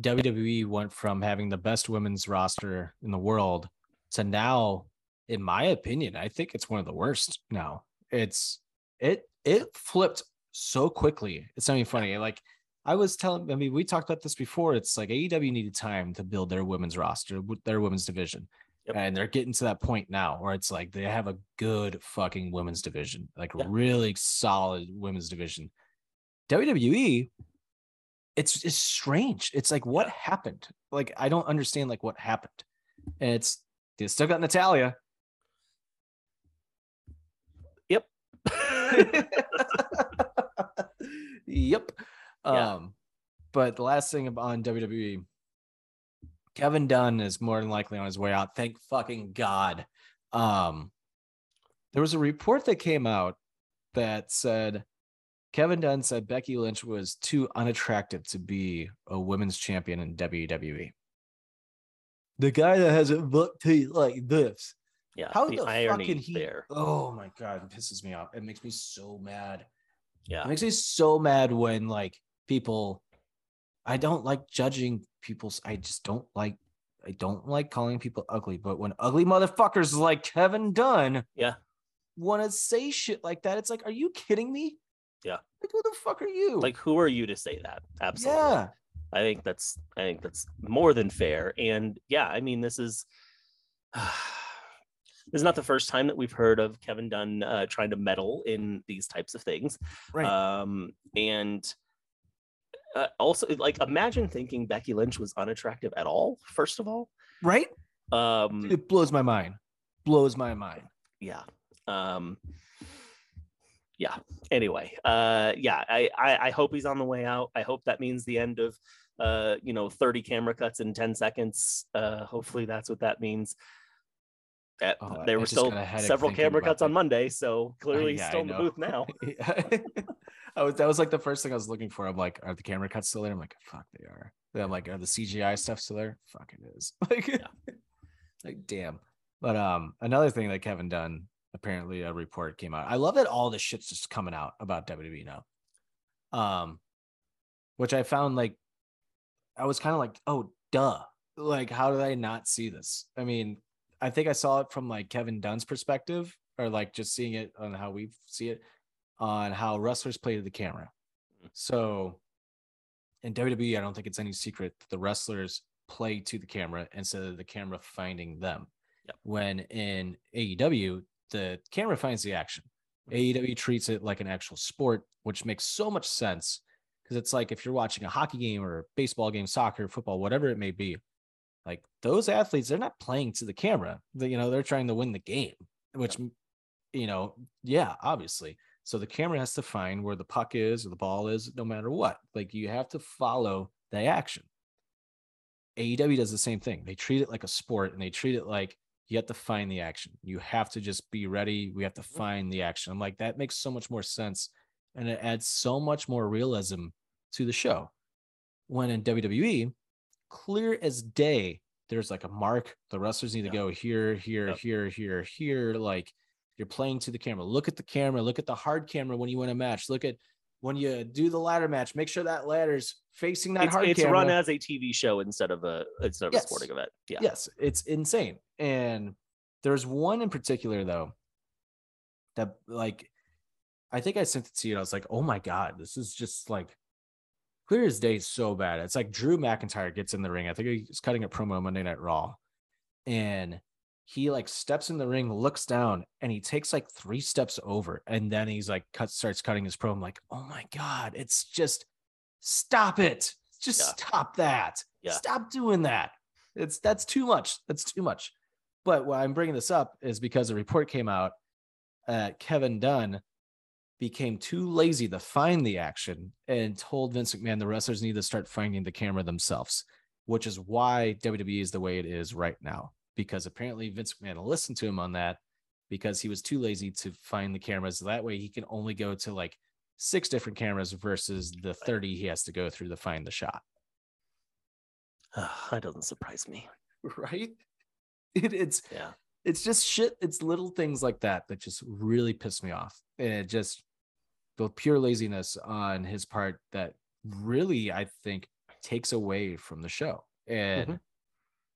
WWE went from having the best women's roster in the world to now in my opinion, I think it's one of the worst now. It's it it flipped so quickly. It's not even funny. Like I was telling I mean, we talked about this before. It's like AEW needed time to build their women's roster, their women's division. Yep. And they're getting to that point now where it's like they have a good fucking women's division, like Yeah. really solid women's division. WWE, it's it's strange. It's like what happened? Like I don't understand like what happened. And it's they still got Natalya. Yep. yep. Yeah. Um, but the last thing on WWE, Kevin Dunn is more than likely on his way out. Thank fucking God. Um, there was a report that came out that said Kevin Dunn said Becky Lynch was too unattractive to be a women's champion in WWE. The guy that has a butt teeth like this. yeah. How the the fuck can he? there. Oh my god, it pisses me off. It makes me so mad. Yeah. It makes me so mad when like people. I don't like judging people's. I just don't like. I don't like calling people ugly. But when ugly motherfuckers like Kevin Dunn, Yeah. want to say shit like that, it's like, are you kidding me? Yeah. Like, who the fuck are you? Like, who are you to say that? Absolutely. yeah, I think that's I think that's more than fair. And yeah, I mean, this is this is not the first time that we've heard of Kevin Dunn uh, trying to meddle in these types of things. right. Um, and uh, also, like, imagine thinking Becky Lynch was unattractive at all. First of all, right. um, It blows my mind. Blows my mind. yeah. Um, yeah. Anyway, uh, yeah. I, I I hope he's on the way out. I hope that means the end of uh, you know, 30 camera cuts in 10 seconds. Uh, hopefully that's what that means. Uh, Oh, there I were still got a headache several camera cuts on. Monday, so clearly he's yeah, I still in the booth now. I was that was like the first thing I was looking for. I'm like, are the camera cuts still there? I'm like, fuck, they are. Then I'm like, are the CGI stuff still there? Fuck, it is. Like, like damn. But um, another thing that Kevin Dunn apparently a report came out. I love that all this shit's just coming out about WWE now. Um, which I found like I was kind of like, oh, duh. Like, how did I not see this? I mean, I think I saw it from like Kevin Dunn's perspective, or like just seeing it on how we see it on how wrestlers play to the camera. Mm-hmm. So in WWE, I don't think it's any secret that the wrestlers play to the camera instead of the camera finding them. Yep. When in AEW, the camera finds the action. Mm-hmm. AEW treats it like an actual sport, which makes so much sense because it's like if you're watching a hockey game or a baseball game, soccer, football, whatever it may be, like those athletes, they're not playing to the camera. They, you know, they're trying to win the game, which, you know, yeah, obviously. So the camera has to find where the puck is or the ball is, no matter what. Like you have to follow the action. AEW does the same thing. They treat it like a sport and they treat it like you have to find the action. You have to just be ready. We have to mm-hmm. find the action. I'm like, that makes so much more sense. And it adds so much more realism to the show. When in WWE, clear as day, there's like a mark. The wrestlers need to Yeah. go here, here, Yep. here, here, here. Like you're playing to the camera. Look at the camera. Look at the hard camera when you win a match. Look at when you do the ladder match. Make sure that ladder's facing that It's, hard it's camera. run as a TV show instead of a instead of Yes. a sporting event. Yeah. Yes, it's insane. And there's one in particular though that like I think I sent it to you. And I was like, oh my god, this is just like clear as day, so bad. It's like Drew McIntyre gets in the ring. I think he's cutting a promo Monday Night Raw, and he like steps in the ring, looks down, and he takes like three steps over, and then he's like cut starts cutting his promo. I'm like, oh my god, it's just stop it. Just Yeah. stop that. Yeah. Stop doing that. It's that's too much. That's too much. But why I'm bringing this up is because a report came out that Kevin Dunn became too lazy to find the action and told Vince McMahon the wrestlers need to start finding the camera themselves, which is why WWE is the way it is right now. Because apparently Vince McMahon listened to him on that because he was too lazy to find the cameras. That way he can only go to like six different cameras versus the 30 he has to go through to find the shot. that doesn't surprise me. Right? It, it's Yeah. it's just shit. It's little things like that that just really piss me off. And it just the pure laziness on his part that really, I think, takes away from the show. And Mhm.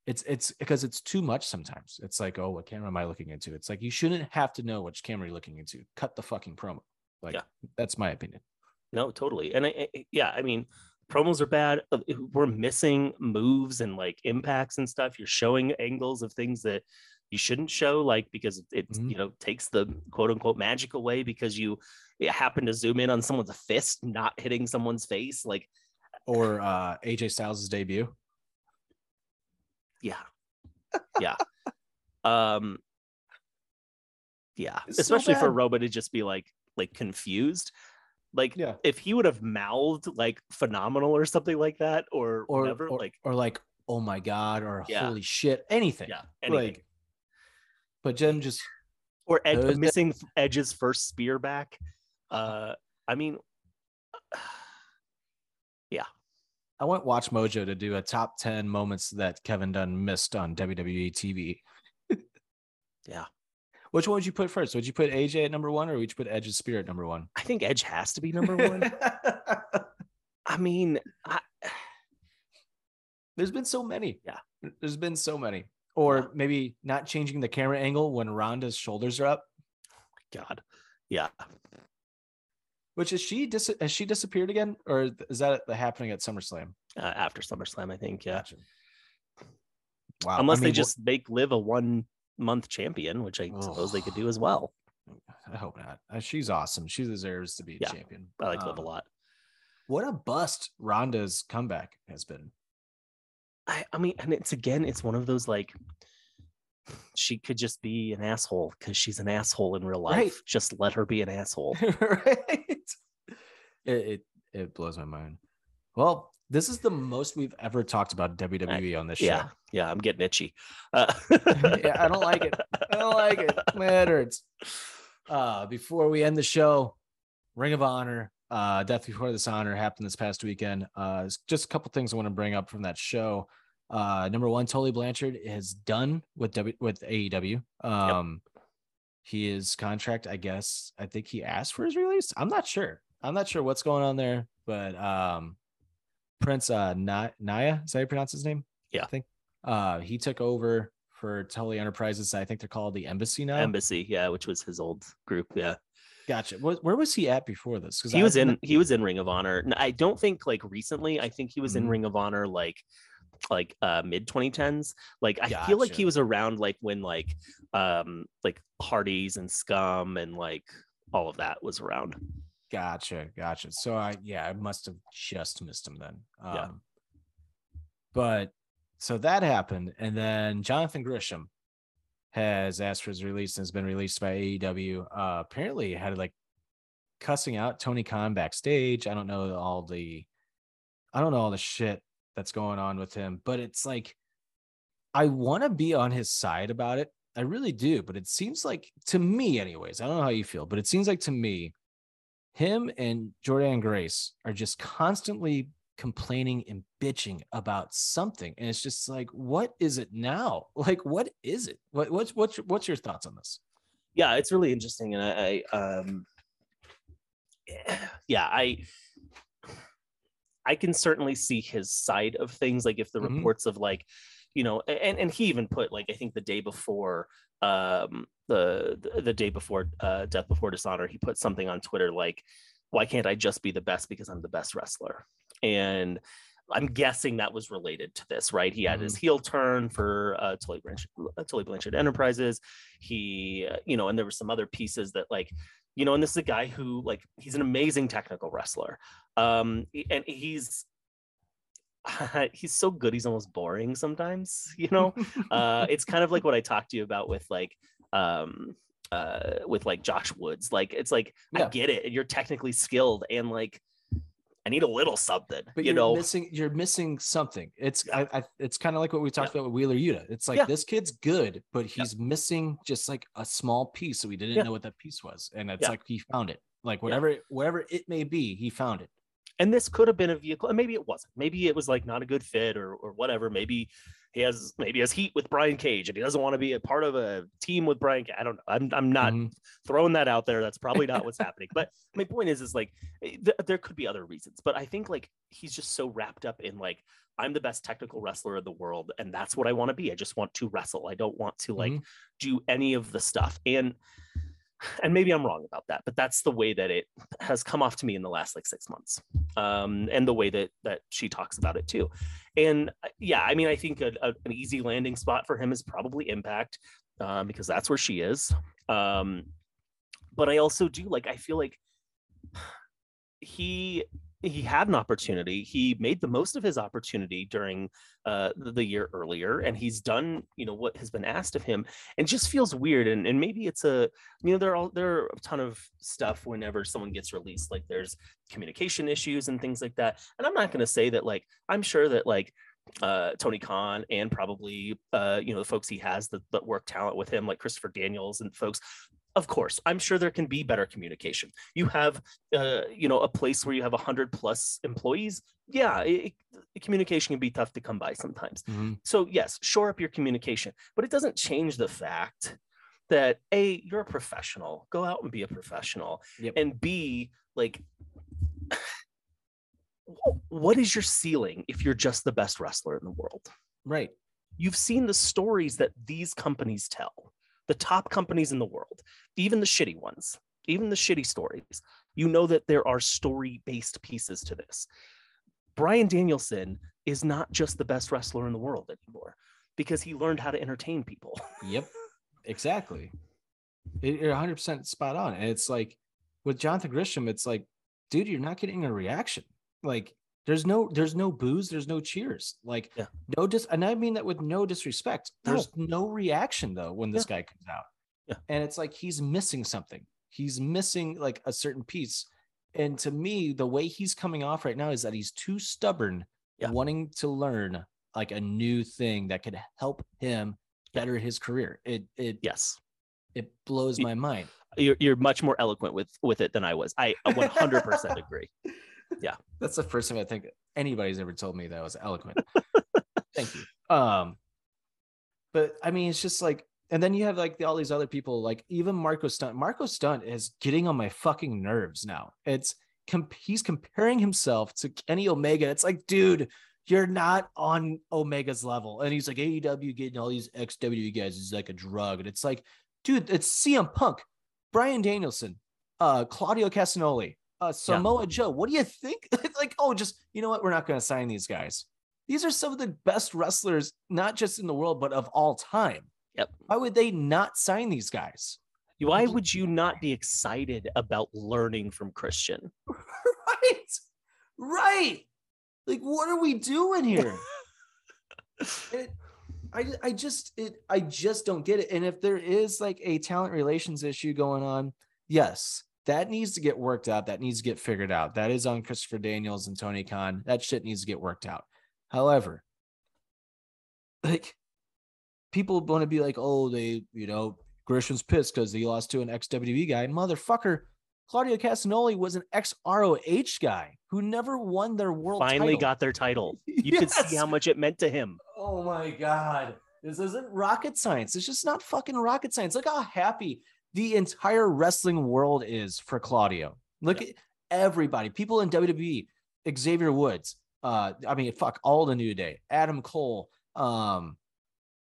It's it's because it's too much sometimes. It's like, oh, what camera am I looking into? It's like you shouldn't have to know which camera you're looking into. Cut the fucking promo. Like Yeah. that's my opinion. No, totally. And I, I- yeah, I mean, promos are bad. Uh, We're missing moves and like impacts and stuff. You're showing angles of things that you shouldn't show, like because it, Mhm. you know takes the quote unquote magic away because you happen to zoom in on someone's fist not hitting someone's face. Like, Or uh AJ Styles' debut. Yeah, yeah, um, yeah. It's so Especially for Robo to just be like like confused. Like Yeah. if he would have mouthed like phenomenal or something like that or, Or whatever, or, like or like, oh my god, or Yeah. holy shit, anything. yeah, anything. Like but Jen just or Ed, missing Edge's first spear back. Uh, I mean, I want WatchMojo to do a top 10 moments that Kevin Dunn missed on WWE TV. Yeah. Which one would you put first? Would you put AJ at number one or would you put Edge's Spear at number one? I think Edge has to be number one. I mean, I, There's been so many. Yeah. There's been so many. Or Yeah. maybe not changing the camera angle when Ronda's shoulders are up. God, yeah. Which is she dis- has she disappeared again? Or is that happening at SummerSlam? Uh, after SummerSlam, I think. Yeah, Gotcha. Wow. unless I they mean, just make Liv a one month champion, which I suppose they could do as well. I hope not. Uh, She's awesome. She deserves to be Yeah, champion. I like Liv a Um, lot. What a bust Ronda's comeback has been. I, I mean, and it's again, it's one of those like she could just be an asshole because she's an asshole in real life. Right. Just let her be an asshole. right? It, it it blows my mind. Well, this is the most we've ever talked about WWE on this show. Yeah, yeah, I'm getting itchy. Uh, yeah, I don't like it. I don't like it. Man, it hurts. Uh, before we end the show, Ring of Honor, uh, Death Before Dishonor happened this past weekend. Uh, just a couple things I want to bring up from that show. Uh, number one, Tully Blanchard is done with W with AEW. Um, he is contract, I guess, I think he asked for his release. I'm not sure. I'm not sure what's going on there, but um, Prince uh, Na- Naya, is that how you pronounce his name? Yeah. I think uh, he took over for Tully Enterprises. I think they're called the Embassy now. Embassy, yeah, which was his old group. Yeah, Gotcha. Where, where was he at before this? Because he was in he was in Ring of Honor. I don't think like recently. I think he was in Mhm. Ring of Honor like like uh mid 2010s. Like I feel like he was around like when like um like Hardy's and Scum and like all of that was around. Gotcha, gotcha. So I yeah, I must have just missed him then. Um, Yeah. But so that happened, and then Jonathan Gresham has asked for his release and has been released by AEW. Uh, apparently, had like cussing out Tony Khan backstage. I don't know all the, I don't know all the shit that's going on with him, but it's like, I want to be on his side about it. I really do, but it seems like to me, anyways. I don't know how you feel, but it seems like to me, him and Jordynne Grace are just constantly complaining and bitching about something and it's just like what is it now like what is it what what's what's what's your thoughts on this yeah it's really interesting and i, I um yeah i i can certainly see his side of things like if the Mhm. reports of like you know and and he even put like i think the day before um the the, day before uh death before dishonor he put something on twitter like why can't i just be the best because i'm the best wrestler and I'm guessing that was related to this, right? He had his heel turn for uh, Tully Blanchard, Tully Blanchard Enterprises. He, uh, you know, and there were some other pieces that, like, you know, and this is a guy who, like, he's an amazing technical wrestler, um, and he's he's so good. He's almost boring sometimes, you know. uh, it's kind of like what I talked to you about with like, um, uh, with like Josh Woods. Like, it's like I get it, you're technically skilled, and like. I need a little something, but you you're know. missing you're missing something it's I, I it's kind of like what we talked about with wheeler yuta it's like Yeah. this kid's good but he's missing just like a small piece so we didn't Yeah. know what that piece was and it's Yeah. like he found it like whatever whatever it may be he found it and this could have been a vehicle and maybe it wasn't. Maybe it was like not a good fit or or whatever. Maybe he has maybe he has heat with brian cage and he doesn't want to be a part of a team with brian i don't know. I'm, I'm not Mhm. throwing that out there. That's probably not what's happening. But my point is is like eh, th- there could be other reasons. But i think like he's just so wrapped up in like i'm the best technical wrestler in the world and that's what i want to be. I just want to wrestle. I don't want to like Mhm. do any of the stuff. And and maybe i'm wrong about that but that's the way that it has come off to me in the last like six months um and the way that that she talks about it too. And uh, yeah i mean i think a, a- an easy landing spot for him is probably impact um because that's where she is. Um but i also do like i feel like he he had an opportunity. He made the most of his opportunity during uh the year earlier and he's done you know what has been asked of him. And just feels weird and, and maybe it's a you know there are all there are a ton of stuff whenever someone gets released like there's communication issues and things like that. And i'm not going to say that like i'm sure that like uh tony khan and probably uh you know the folks he has that, that work talent with him like christopher daniels and folks of course i'm sure there can be better communication. You have uh you know a place where you have a 100 plus employees. Yeah it, it- communication can be tough to come by sometimes. Mhm. so yes shore up your communication but it doesn't change the fact that a you're a professional. Go out and be a professional Yep. and b like what is your ceiling if you're just the best wrestler in the world? Right. You've seen the stories that these companies tell the top companies in the world even the shitty ones even the shitty stories you know that there are story based pieces to this bryan danielson is not just the best wrestler in the world anymore because he learned how to entertain people Yep, exactly. You're 100 percent spot on. And it's like with Jonathan Gresham, it's like, dude, you're not getting a reaction. Like, there's no, there's no booze, there's no cheers. Like, Yeah. no dis, and I mean that with no disrespect. There's no reaction though when this guy comes out. Yeah. and it's like he's missing something. He's missing like a certain piece. And to me, the way he's coming off right now is that he's too stubborn, Yeah. wanting to learn like a new thing that could help him better his career. It it yes it blows my mind. you're, you're much more eloquent with with it than i was i 100% agree Yeah, that's the first time I think anybody's ever told me that I was eloquent. Thank you. Um, but I mean, it's just like and then you have like all these other people, like even Marko Stunt. Marko Stunt is getting on my fucking nerves now. It's comp- he's comparing himself to Kenny Omega. It's like, dude, you're not on Omega's level. And he's like, AEW getting all these XW guys is like a drug. And it's like, dude, it's CM Punk, Bryan Danielson, uh, Claudio Castagnoli, uh, Samoa yeah. Joe. What do you think? it's like, oh, just you know what? We're not going to sign these guys. These are some of the best wrestlers, not just in the world, but of all time. Yep. Why would they not sign these guys? Why would you not be excited about learning from Christian? right. Right. Like, what are we doing here? it, I, I just it I just don't get it. And if there is like a talent relations issue going on, yes, that needs to get worked out. That needs to get figured out. That is on Christopher Daniels and Tony Khan. That shit needs to get worked out. However, like people want to be like, oh, they, you know, Gresham's pissed because he lost to an ex WWE guy. Motherfucker, Claudio Castagnoli was an ex ROH guy who never won their world finally title. got their title. You yes. could see how much it meant to him. Oh my god. This isn't rocket science. It's just not fucking rocket science. Look how happy the entire wrestling world is for Claudio. Look yeah. at everybody, people in WWE, Xavier Woods, uh, I mean, fuck all the New Day, Adam Cole, um,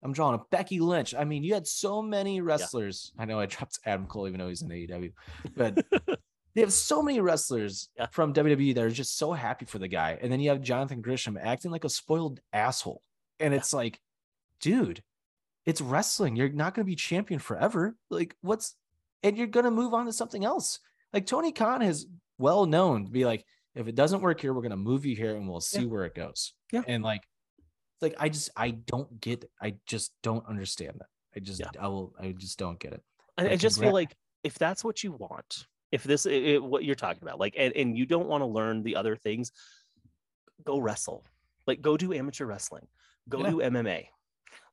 I'm drawing a Becky Lynch. I mean, you had so many wrestlers. Yeah. I know I dropped Adam Cole, even though he's in AEW, but they have so many wrestlers yeah. from WWE that are just so happy for the guy. And then you have Jonathan Gresham acting like a spoiled asshole. And yeah. it's like, dude, it's wrestling. You're not going to be champion forever. Like, what's, and you're going to move on to something else. Like Tony Khan has well known to be like, if it doesn't work here, we're going to move you here and we'll see where it goes. Yeah. And like, like I just I don't get I just don't understand that. I just yeah. I will I just don't get it. I, I just feel like if that's what you want, if this is what you're talking about, like and, and you don't want to learn the other things, go wrestle. Like go do amateur wrestling. Go yeah. do MMA.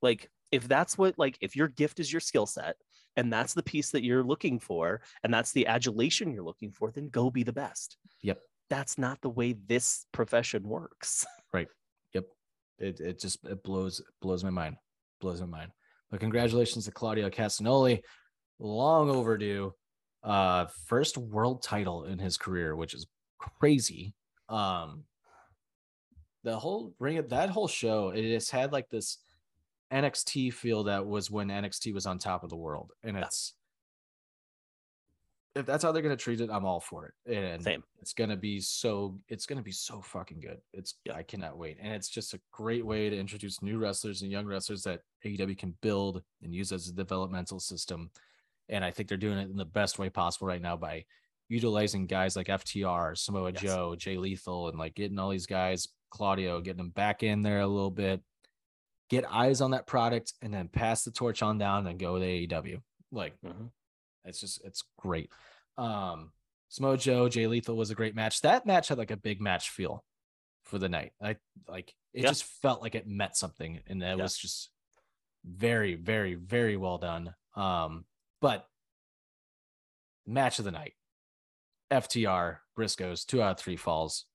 Like if that's what like if your gift is your skill set and that's the piece that you're looking for and that's the adulation you're looking for, then go be the best. Yep. That's not the way this profession works. Right. Yep. It it just it blows blows my mind, blows my mind. But congratulations to Claudio Castagnoli, long overdue. Uh, first world title in his career, which is crazy. Um, the whole ring of that whole show, it has had like this NXT feel that was when NXT was on top of the world, and it's if that's how they're gonna treat it, I'm all for it. And Same. it's gonna be so it's gonna be so fucking good. It's yeah. I cannot wait. And it's just a great way to introduce new wrestlers and young wrestlers that AEW can build and use as a developmental system. And I think they're doing it in the best way possible right now by utilizing guys like FTR, Samoa yes. Joe, Jay Lethal, and like getting all these guys, Claudio, getting them back in there a little bit, get eyes on that product, and then pass the torch on down and go to AEW. Like mm-hmm. It's just it's great. Um Samoa Joe, Jay Lethal was a great match. That match had like a big match feel for the night. I like it yeah. just felt like it meant something and that yeah. was just very, very, very well done. Um, but match of the night. FTR, Briscoes, two out of three falls.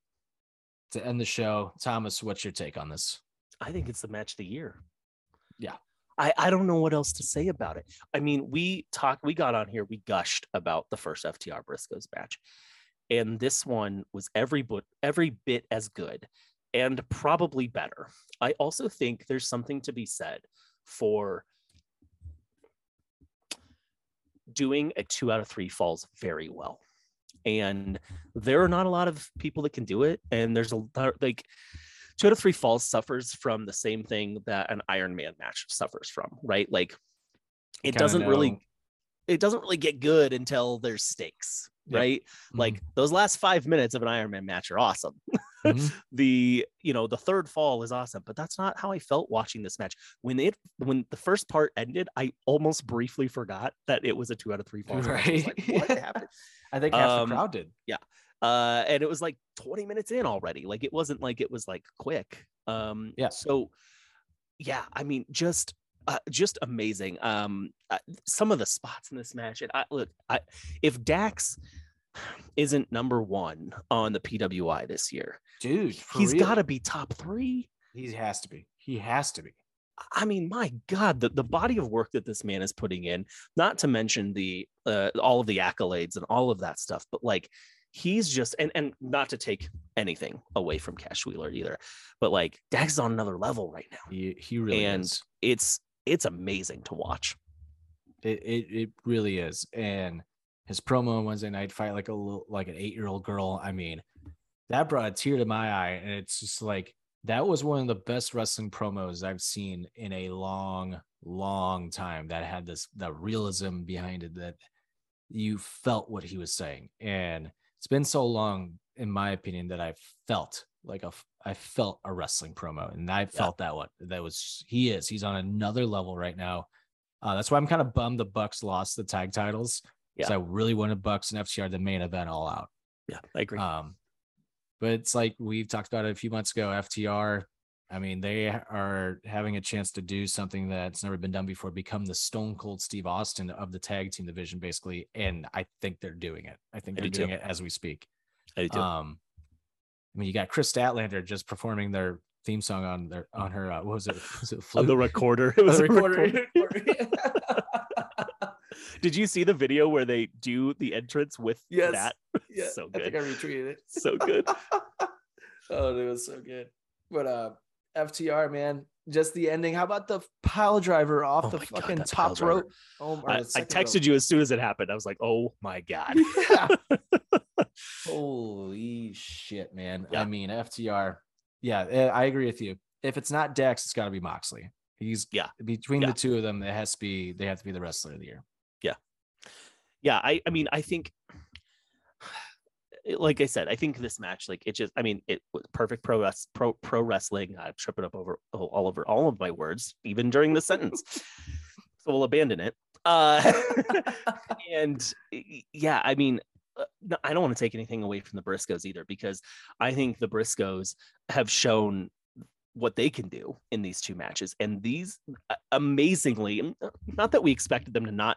To end the show, Thomas, what's your take on this? I think it's the match of the year. Yeah. I, I don't know what else to say about it. I mean, we talked, we got on here, we gushed about the first FTR Briscoes match, and this one was every bit every bit as good, and probably better. I also think there's something to be said for doing a two out of three falls very well, and there are not a lot of people that can do it, and there's a lot like two out of three falls suffers from the same thing that an Iron Man match suffers from, right? Like it doesn't know. really it doesn't really get good until there's stakes, yep. right? Mm-hmm. Like those last five minutes of an Iron Man match are awesome. Mm-hmm. the you know the third fall is awesome, but that's not how I felt watching this match. When it when the first part ended, I almost briefly forgot that it was a two out of three falls. Right? Like, what happened? I think half um, the crowd did. Yeah, uh, and it was like 20 minutes in already. Like it wasn't like it was like quick. Um, yeah. So, yeah, I mean, just uh, just amazing. Um, uh, some of the spots in this match. And I look, I if Dax isn't number one on the PWI this year, dude, he's got to be top three. He has to be. He has to be. I mean, my God, the, the body of work that this man is putting in, not to mention the uh, all of the accolades and all of that stuff, but like he's just and and not to take anything away from Cash Wheeler either, but like Dax is on another level right now. He he really and is. it's it's amazing to watch. It, it it really is. And his promo on Wednesday night fight like a little like an eight year old girl. I mean, that brought a tear to my eye, and it's just like that was one of the best wrestling promos I've seen in a long, long time. That had this the realism behind it that you felt what he was saying, and it's been so long, in my opinion, that I felt like a I felt a wrestling promo, and I felt that one. That was he is. He's on another level right now. Uh, that's why I'm kind of bummed the Bucks lost the tag titles. because Yeah. I really wanted Bucks and FTR the main event all out. Yeah, I agree. Um, but it's like we've talked about it a few months ago. FTR, I mean, they are having a chance to do something that's never been done before, become the Stone Cold Steve Austin of the tag team division, basically. And I think they're doing it. I think I they're do doing too. it as we speak. I do too. Um, I mean, you got Kris Statlander just performing their theme song on their on her. Uh, what was it? Was it on the recorder. It was the a recorder. recorder. Did you see the video where they do the entrance with Yes. that? yeah, So good. I think good. I retweeted it. So good. oh, it was so good. But uh FTR, man, just the ending. How about the pile driver off Oh the my God, fucking top rope? Oh, or I, I texted rope. you as soon as it happened. I was like, oh my God. Yeah. Holy shit, man. Yeah. I mean, FTR. Yeah, eh, I agree with you. If it's not Dax, it's got to be Moxley. He's Yeah. between Yeah. the two of them. It has to be. They have to be the wrestler of the year. Yeah, yeah, I, I mean, I think, like I said, I think this match, like it just, I mean, it was perfect pro res- pro pro wrestling. I'm tripping up over all all over all of my words, even during the sentence. so we'll abandon it. Uh, and yeah, I mean, uh, I don't want to take anything away from the Briscoes either, because I think the Briscoes have shown what they can do in these two matches. And these uh, amazingly, not that we expected them to not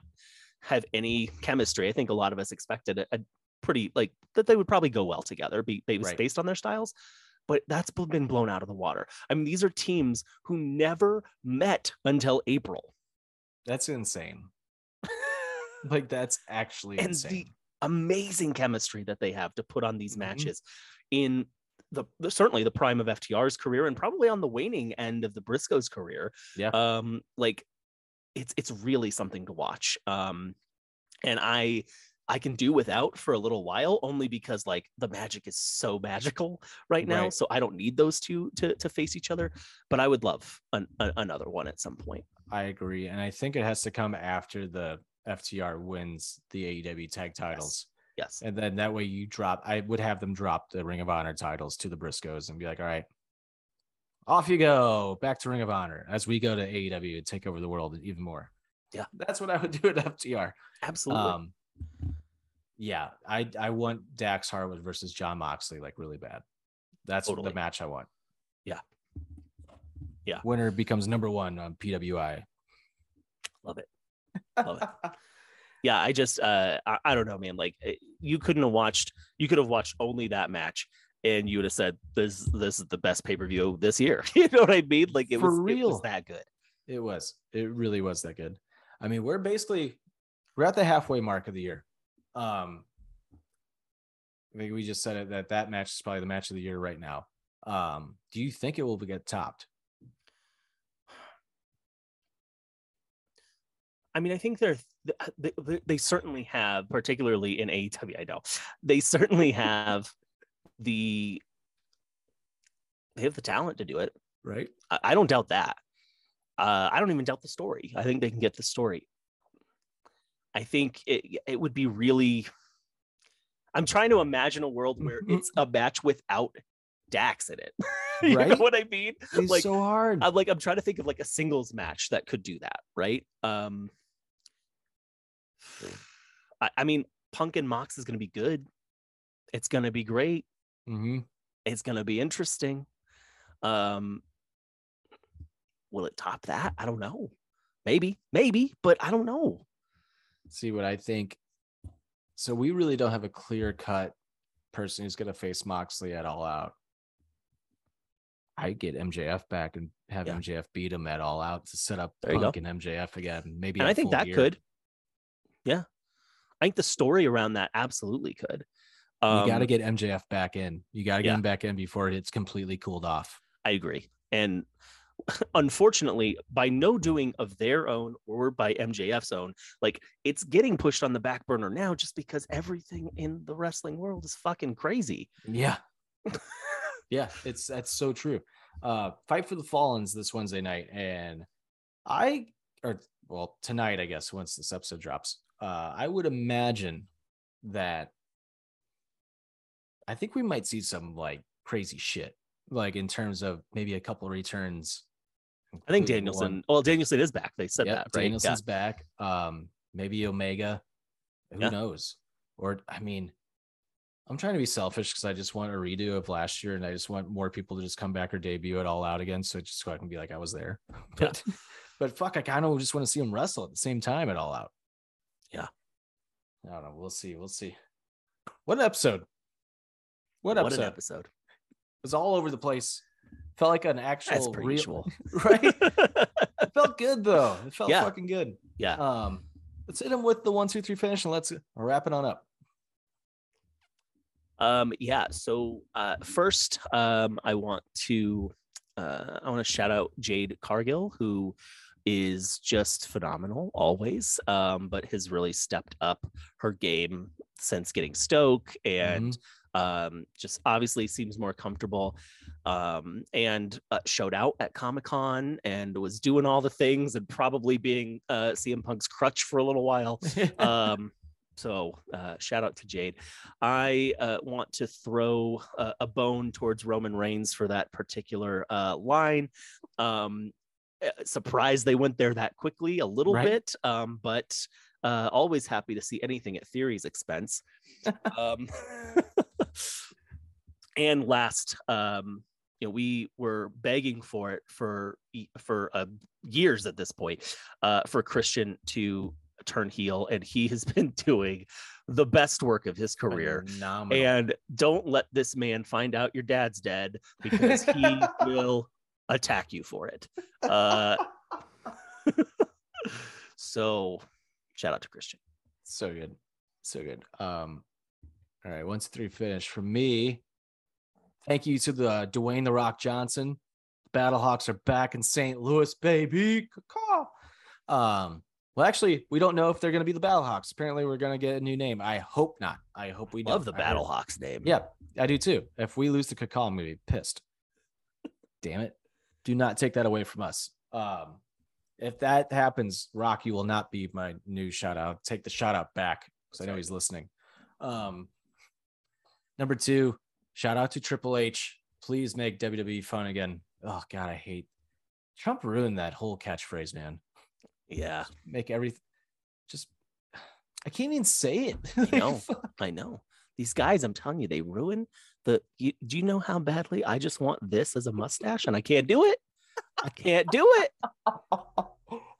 have any chemistry. I think a lot of us expected a, a pretty like that they would probably go well together, be based, Right. based on their styles. But that's been blown out of the water. I mean, these are teams who never met until April. That's insane. like that's actually and insane. the amazing chemistry that they have to put on these Mhm. matches in the, the- certainly the prime of FTR's career and probably on the waning end of the Briscoes career. Yeah. Um like it's it's really something to watch. Um and I I can do without for a little while only because like the magic is so magical right now Right. so I don't need those two to to face each other but I would love an, a- another one at some point. I agree, and I think it has to come after the FTR wins the AEW tag titles, Yes. and then that way you drop. I would have them drop the Ring of Honor titles to the Briscoes and be like, "All right, off you go, back to Ring of Honor." As we go to AEW and take over the world even more. Yeah. that's what I would do at FTR. Absolutely. Um, yeah, I I want Dax Harwood versus Jon Moxley like really bad. That's Totally. the match I want. Yeah. Yeah. Winner becomes number one on PWI. Love it. Love it. yeah i just uh I, I don't know man like eh, you couldn't have watched you could have watched only that match and you would have said this this is the best pay-per-view this year you know what i mean like it For was it real. was that good It was. It really was that good. I mean, we're basically we're at the halfway mark of the year. Um, I think we just said it that that match is probably the match of the year right now. Um, do you think it will get topped? i mean i think they're they, they, certainly have particularly in aew i know they certainly have the they have the talent to do it Right. I, I don't doubt that. Uh, I don't even doubt the story. I think they can get the story. I think it it would be really. I'm trying to imagine a world where Mhm. it's a match without Dax in it. you know Right? what I mean? It's Like, so hard. I'm like I'm trying to think of like a singles match that could do that, right? Um, I, I mean, Punk and Mox is going to be good. It's going to be great Mm-hmm. it's going to be interesting. Um, will it top that? I don't know. Maybe, maybe, but I don't know. See what I think. So we really don't have a clear cut person who's going to face Moxley at all out. I get MJF back and have Yeah. MJF beat him at all out to set up There Punk and MJF again. Maybe and I think that year. could. Yeah, I think the story around that absolutely could. You Um, got to get MJF back in. You got to get yeah. him back in before it's completely cooled off. I agree. And unfortunately, by no doing of their own or by MJF's own, like it's getting pushed on the back burner now just because everything in the wrestling world is fucking crazy. Yeah. yeah, it's that's so true. Uh Fight for the Fallens this Wednesday night and I or well tonight I guess once this episode drops. Uh I would imagine that I think we might see some like crazy shit like in terms of maybe a couple returns. I think Danielson, one- well, Danielson is back. They said Yep, that, right? Danielson's back. Um, maybe Omega. Who Yeah. knows? Or I mean, I'm trying to be selfish because I just want a redo of last year, and I just want more people to just come back or debut it all out again, so just so I can be like I was there. Yeah. But but fuck, I kind of just want to see them wrestle at the same time at all out. Yeah. I don't know. We'll see. We'll see. What an episode! What, What episode? an episode. It was all over the place. Felt like an actual real, usual. right? It felt good though. It felt Yeah. fucking good. yeah. Um, let's hit him with the one, two, three finish, and let's wrap it on up. Um, yeah. So uh, first, um, I want to uh, I want to shout out Jade Cargill, who is just phenomenal always, um, but has really stepped up her game since getting Stoke and um, just obviously seems more comfortable um, and uh, showed out at Comic Con and was doing all the things and probably being uh, CM Punk's crutch for a little while um so uh shout out to jade i uh, want to throw a, a bone towards roman reigns for that particular uh line um uh, surprised they went there that quickly a little Right. bit um but uh always happy to see anything at theory's expense um and last um you know we were begging for it for for uh, years at this point uh for christian to turn heel and he has been doing the best work of his career Phenomenal. and don't let this man find out your dad's dead because he will attack you for it uh so shout out to christian so good, so good. Um, all right, one, two, three finish for me. Thank you to the Dwayne the Rock Johnson. The Battlehawks are back in St. Louis, baby. Um, well, actually, we don't know if they're going to be the Battlehawks. Apparently, we're going to get a new name. I hope not. I hope we love the don't. Heard- battlehawks name Yeah, I do too. If we lose the Ka-Kaw, I'm gonna be pissed. Damn it. Do not take that away from us. Um, if that happens, Rocky will not be my new shout out. Take the shout out back because I know he's listening. Um, number two, shout out to Triple H. Please make WWE fun again. Oh God, I hate Trump ruined that whole catchphrase, man. yeah Make everything just I can't even say it. I know. I know. These guys, I'm telling you, they ruin the. You, do you know how badly I just want this as a mustache and I can't do it? I can't do it. I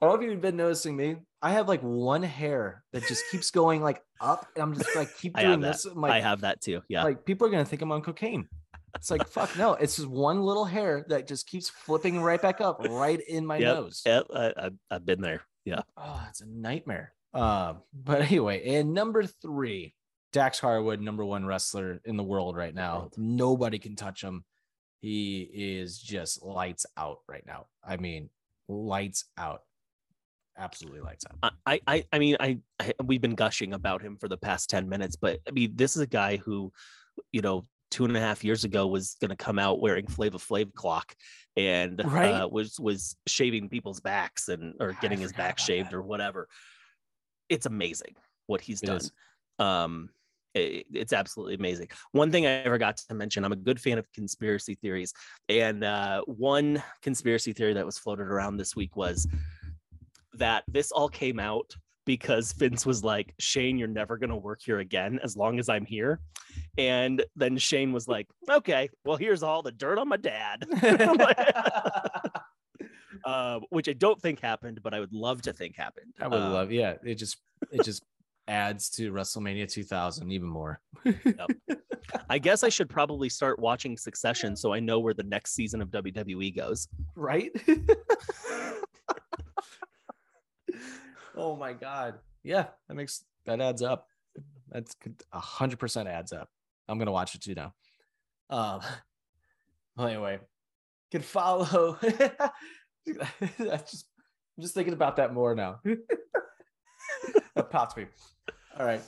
don't know if you've been noticing me. I have like one hair that just keeps going like up, and I'm just like keep doing this. I'm I have that too. Yeah. like people are gonna think I'm on cocaine. It's like fuck no. It's just one little hair that just keeps flipping right back up, right in my Yep. nose. Yep. I, I, I've been there. Yeah. Oh, it's a nightmare. Um, but anyway, and number three, Dax Harwood, number one wrestler in the world right now. Nobody can touch him. He is just lights out right now. I mean, lights out. Absolutely lights out. I, I, I mean, I, I, we've been gushing about him for the past 10 minutes, but I mean, this is a guy who, you know, two and a half years ago was going to come out wearing Flava Flav clock and Right. uh, was, was shaving people's backs and, or I getting his back shaved that. or whatever. It's amazing what he's It done. is. Um, it- it's absolutely amazing. One thing I forgot to mention, I'm a good fan of conspiracy theories. And uh, one conspiracy theory that was floated around this week was that this all came out because Vince was like, Shane, you're never going to work here again as long as I'm here. And then Shane was like, okay, well, here's all the dirt on my dad. uh, which I don't think happened, but I would love to think happened. I would Uh, love, yeah. It just, it just adds to WrestleMania 2000 even more. I guess I should probably start watching Succession so I know where the next season of WWE goes. Right? oh my god. Yeah, that makes that adds up. That's a hundred percent adds up. I'm gonna watch it too now. Um well, anyway, can follow. Just I'm just thinking about that more now. that me. All right.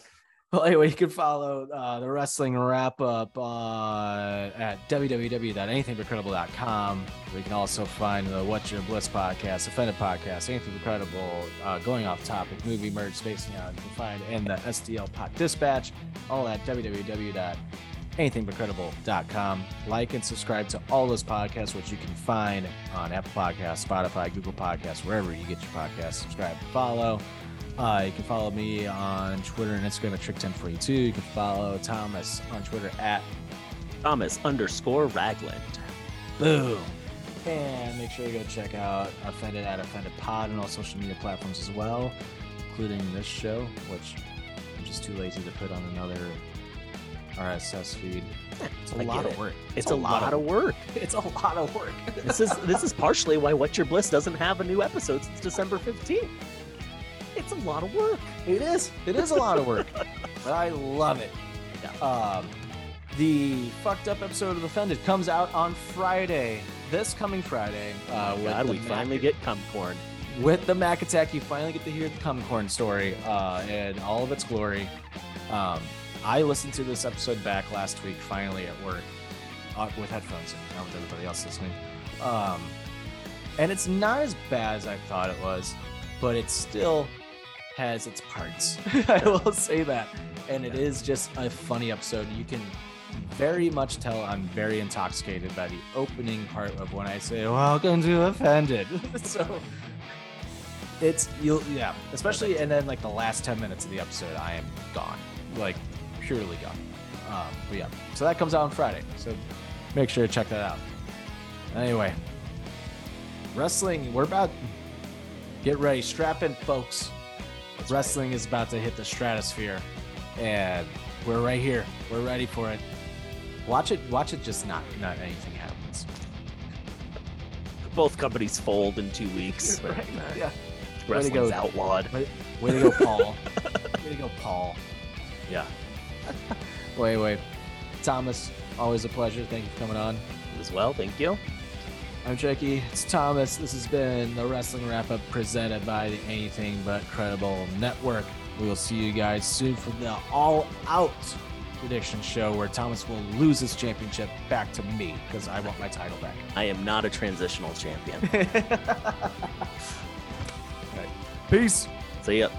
Well, anyway, you can follow uh, the wrestling wrap up uh, at www.anythingbutcredible.com. We can also find the What's Your Bliss podcast, Offended podcast, Anything Incredible, uh, Going Off Topic, Movie Merge, Spacing Out. You can find in the STL Pod Dispatch, all at www.anythingbutcredible.com. Like and subscribe to all those podcasts, which you can find on Apple Podcasts, Spotify, Google Podcasts, wherever you get your podcasts. Subscribe, follow. Uh, you can follow me on Twitter and Instagram at Trick1042. You can follow Thomas on Twitter at Thomas underscore Ragland. Boom. And make sure you go check out Offended at Offended Pod and all social media platforms as well, including this show, which I'm just too lazy to put on another RSS feed. It's a I lot of work. It's, a, lot, of work. It's a lot of work. this is this is partially why What's Your Bliss doesn't have a new episode since December 15th. It's a lot of work. It is. It is a lot of work, but I love it. Um, the fucked up episode of Offended comes out on Friday. This coming Friday. Uh, with God, we Mac- finally get cum corn. with the Mac Attack. You finally get to hear the Cumcorn story uh, in all of its glory. Um, I listened to this episode back last week, finally at work, uh, with headphones and not with everybody else listening. Um, and it's not as bad as I thought it was, but it's still has its parts. I will say that. And it is just a funny episode. You can very much tell I'm very intoxicated by the opening part of when I say, Welcome to Offended. so it's you'll yeah, especially and then like the last 10 minutes of the episode, I am gone. Like purely gone. Um, but yeah. So that comes out on Friday. So make sure to check that out. Anyway. Wrestling, we're about get ready, strap in folks. Wrestling is about to hit the stratosphere. And we're right here. We're ready for it. Watch it, watch it just not not anything happens. Both companies fold in two weeks. Right, yeah. Way to Wrestling's go. outlawed. Way, way to go, Paul. way to go, Paul. Yeah. Wait, wait. Thomas, always a pleasure. Thank you for coming on. As well, thank you. I'm Jackie. It's Thomas. This has been the Wrestling Wrap Up presented by the Anything But Credible Network. We will see you guys soon for the All Out prediction show where Thomas will lose his championship back to me because I want my title back. I am not a transitional champion. Peace. See ya.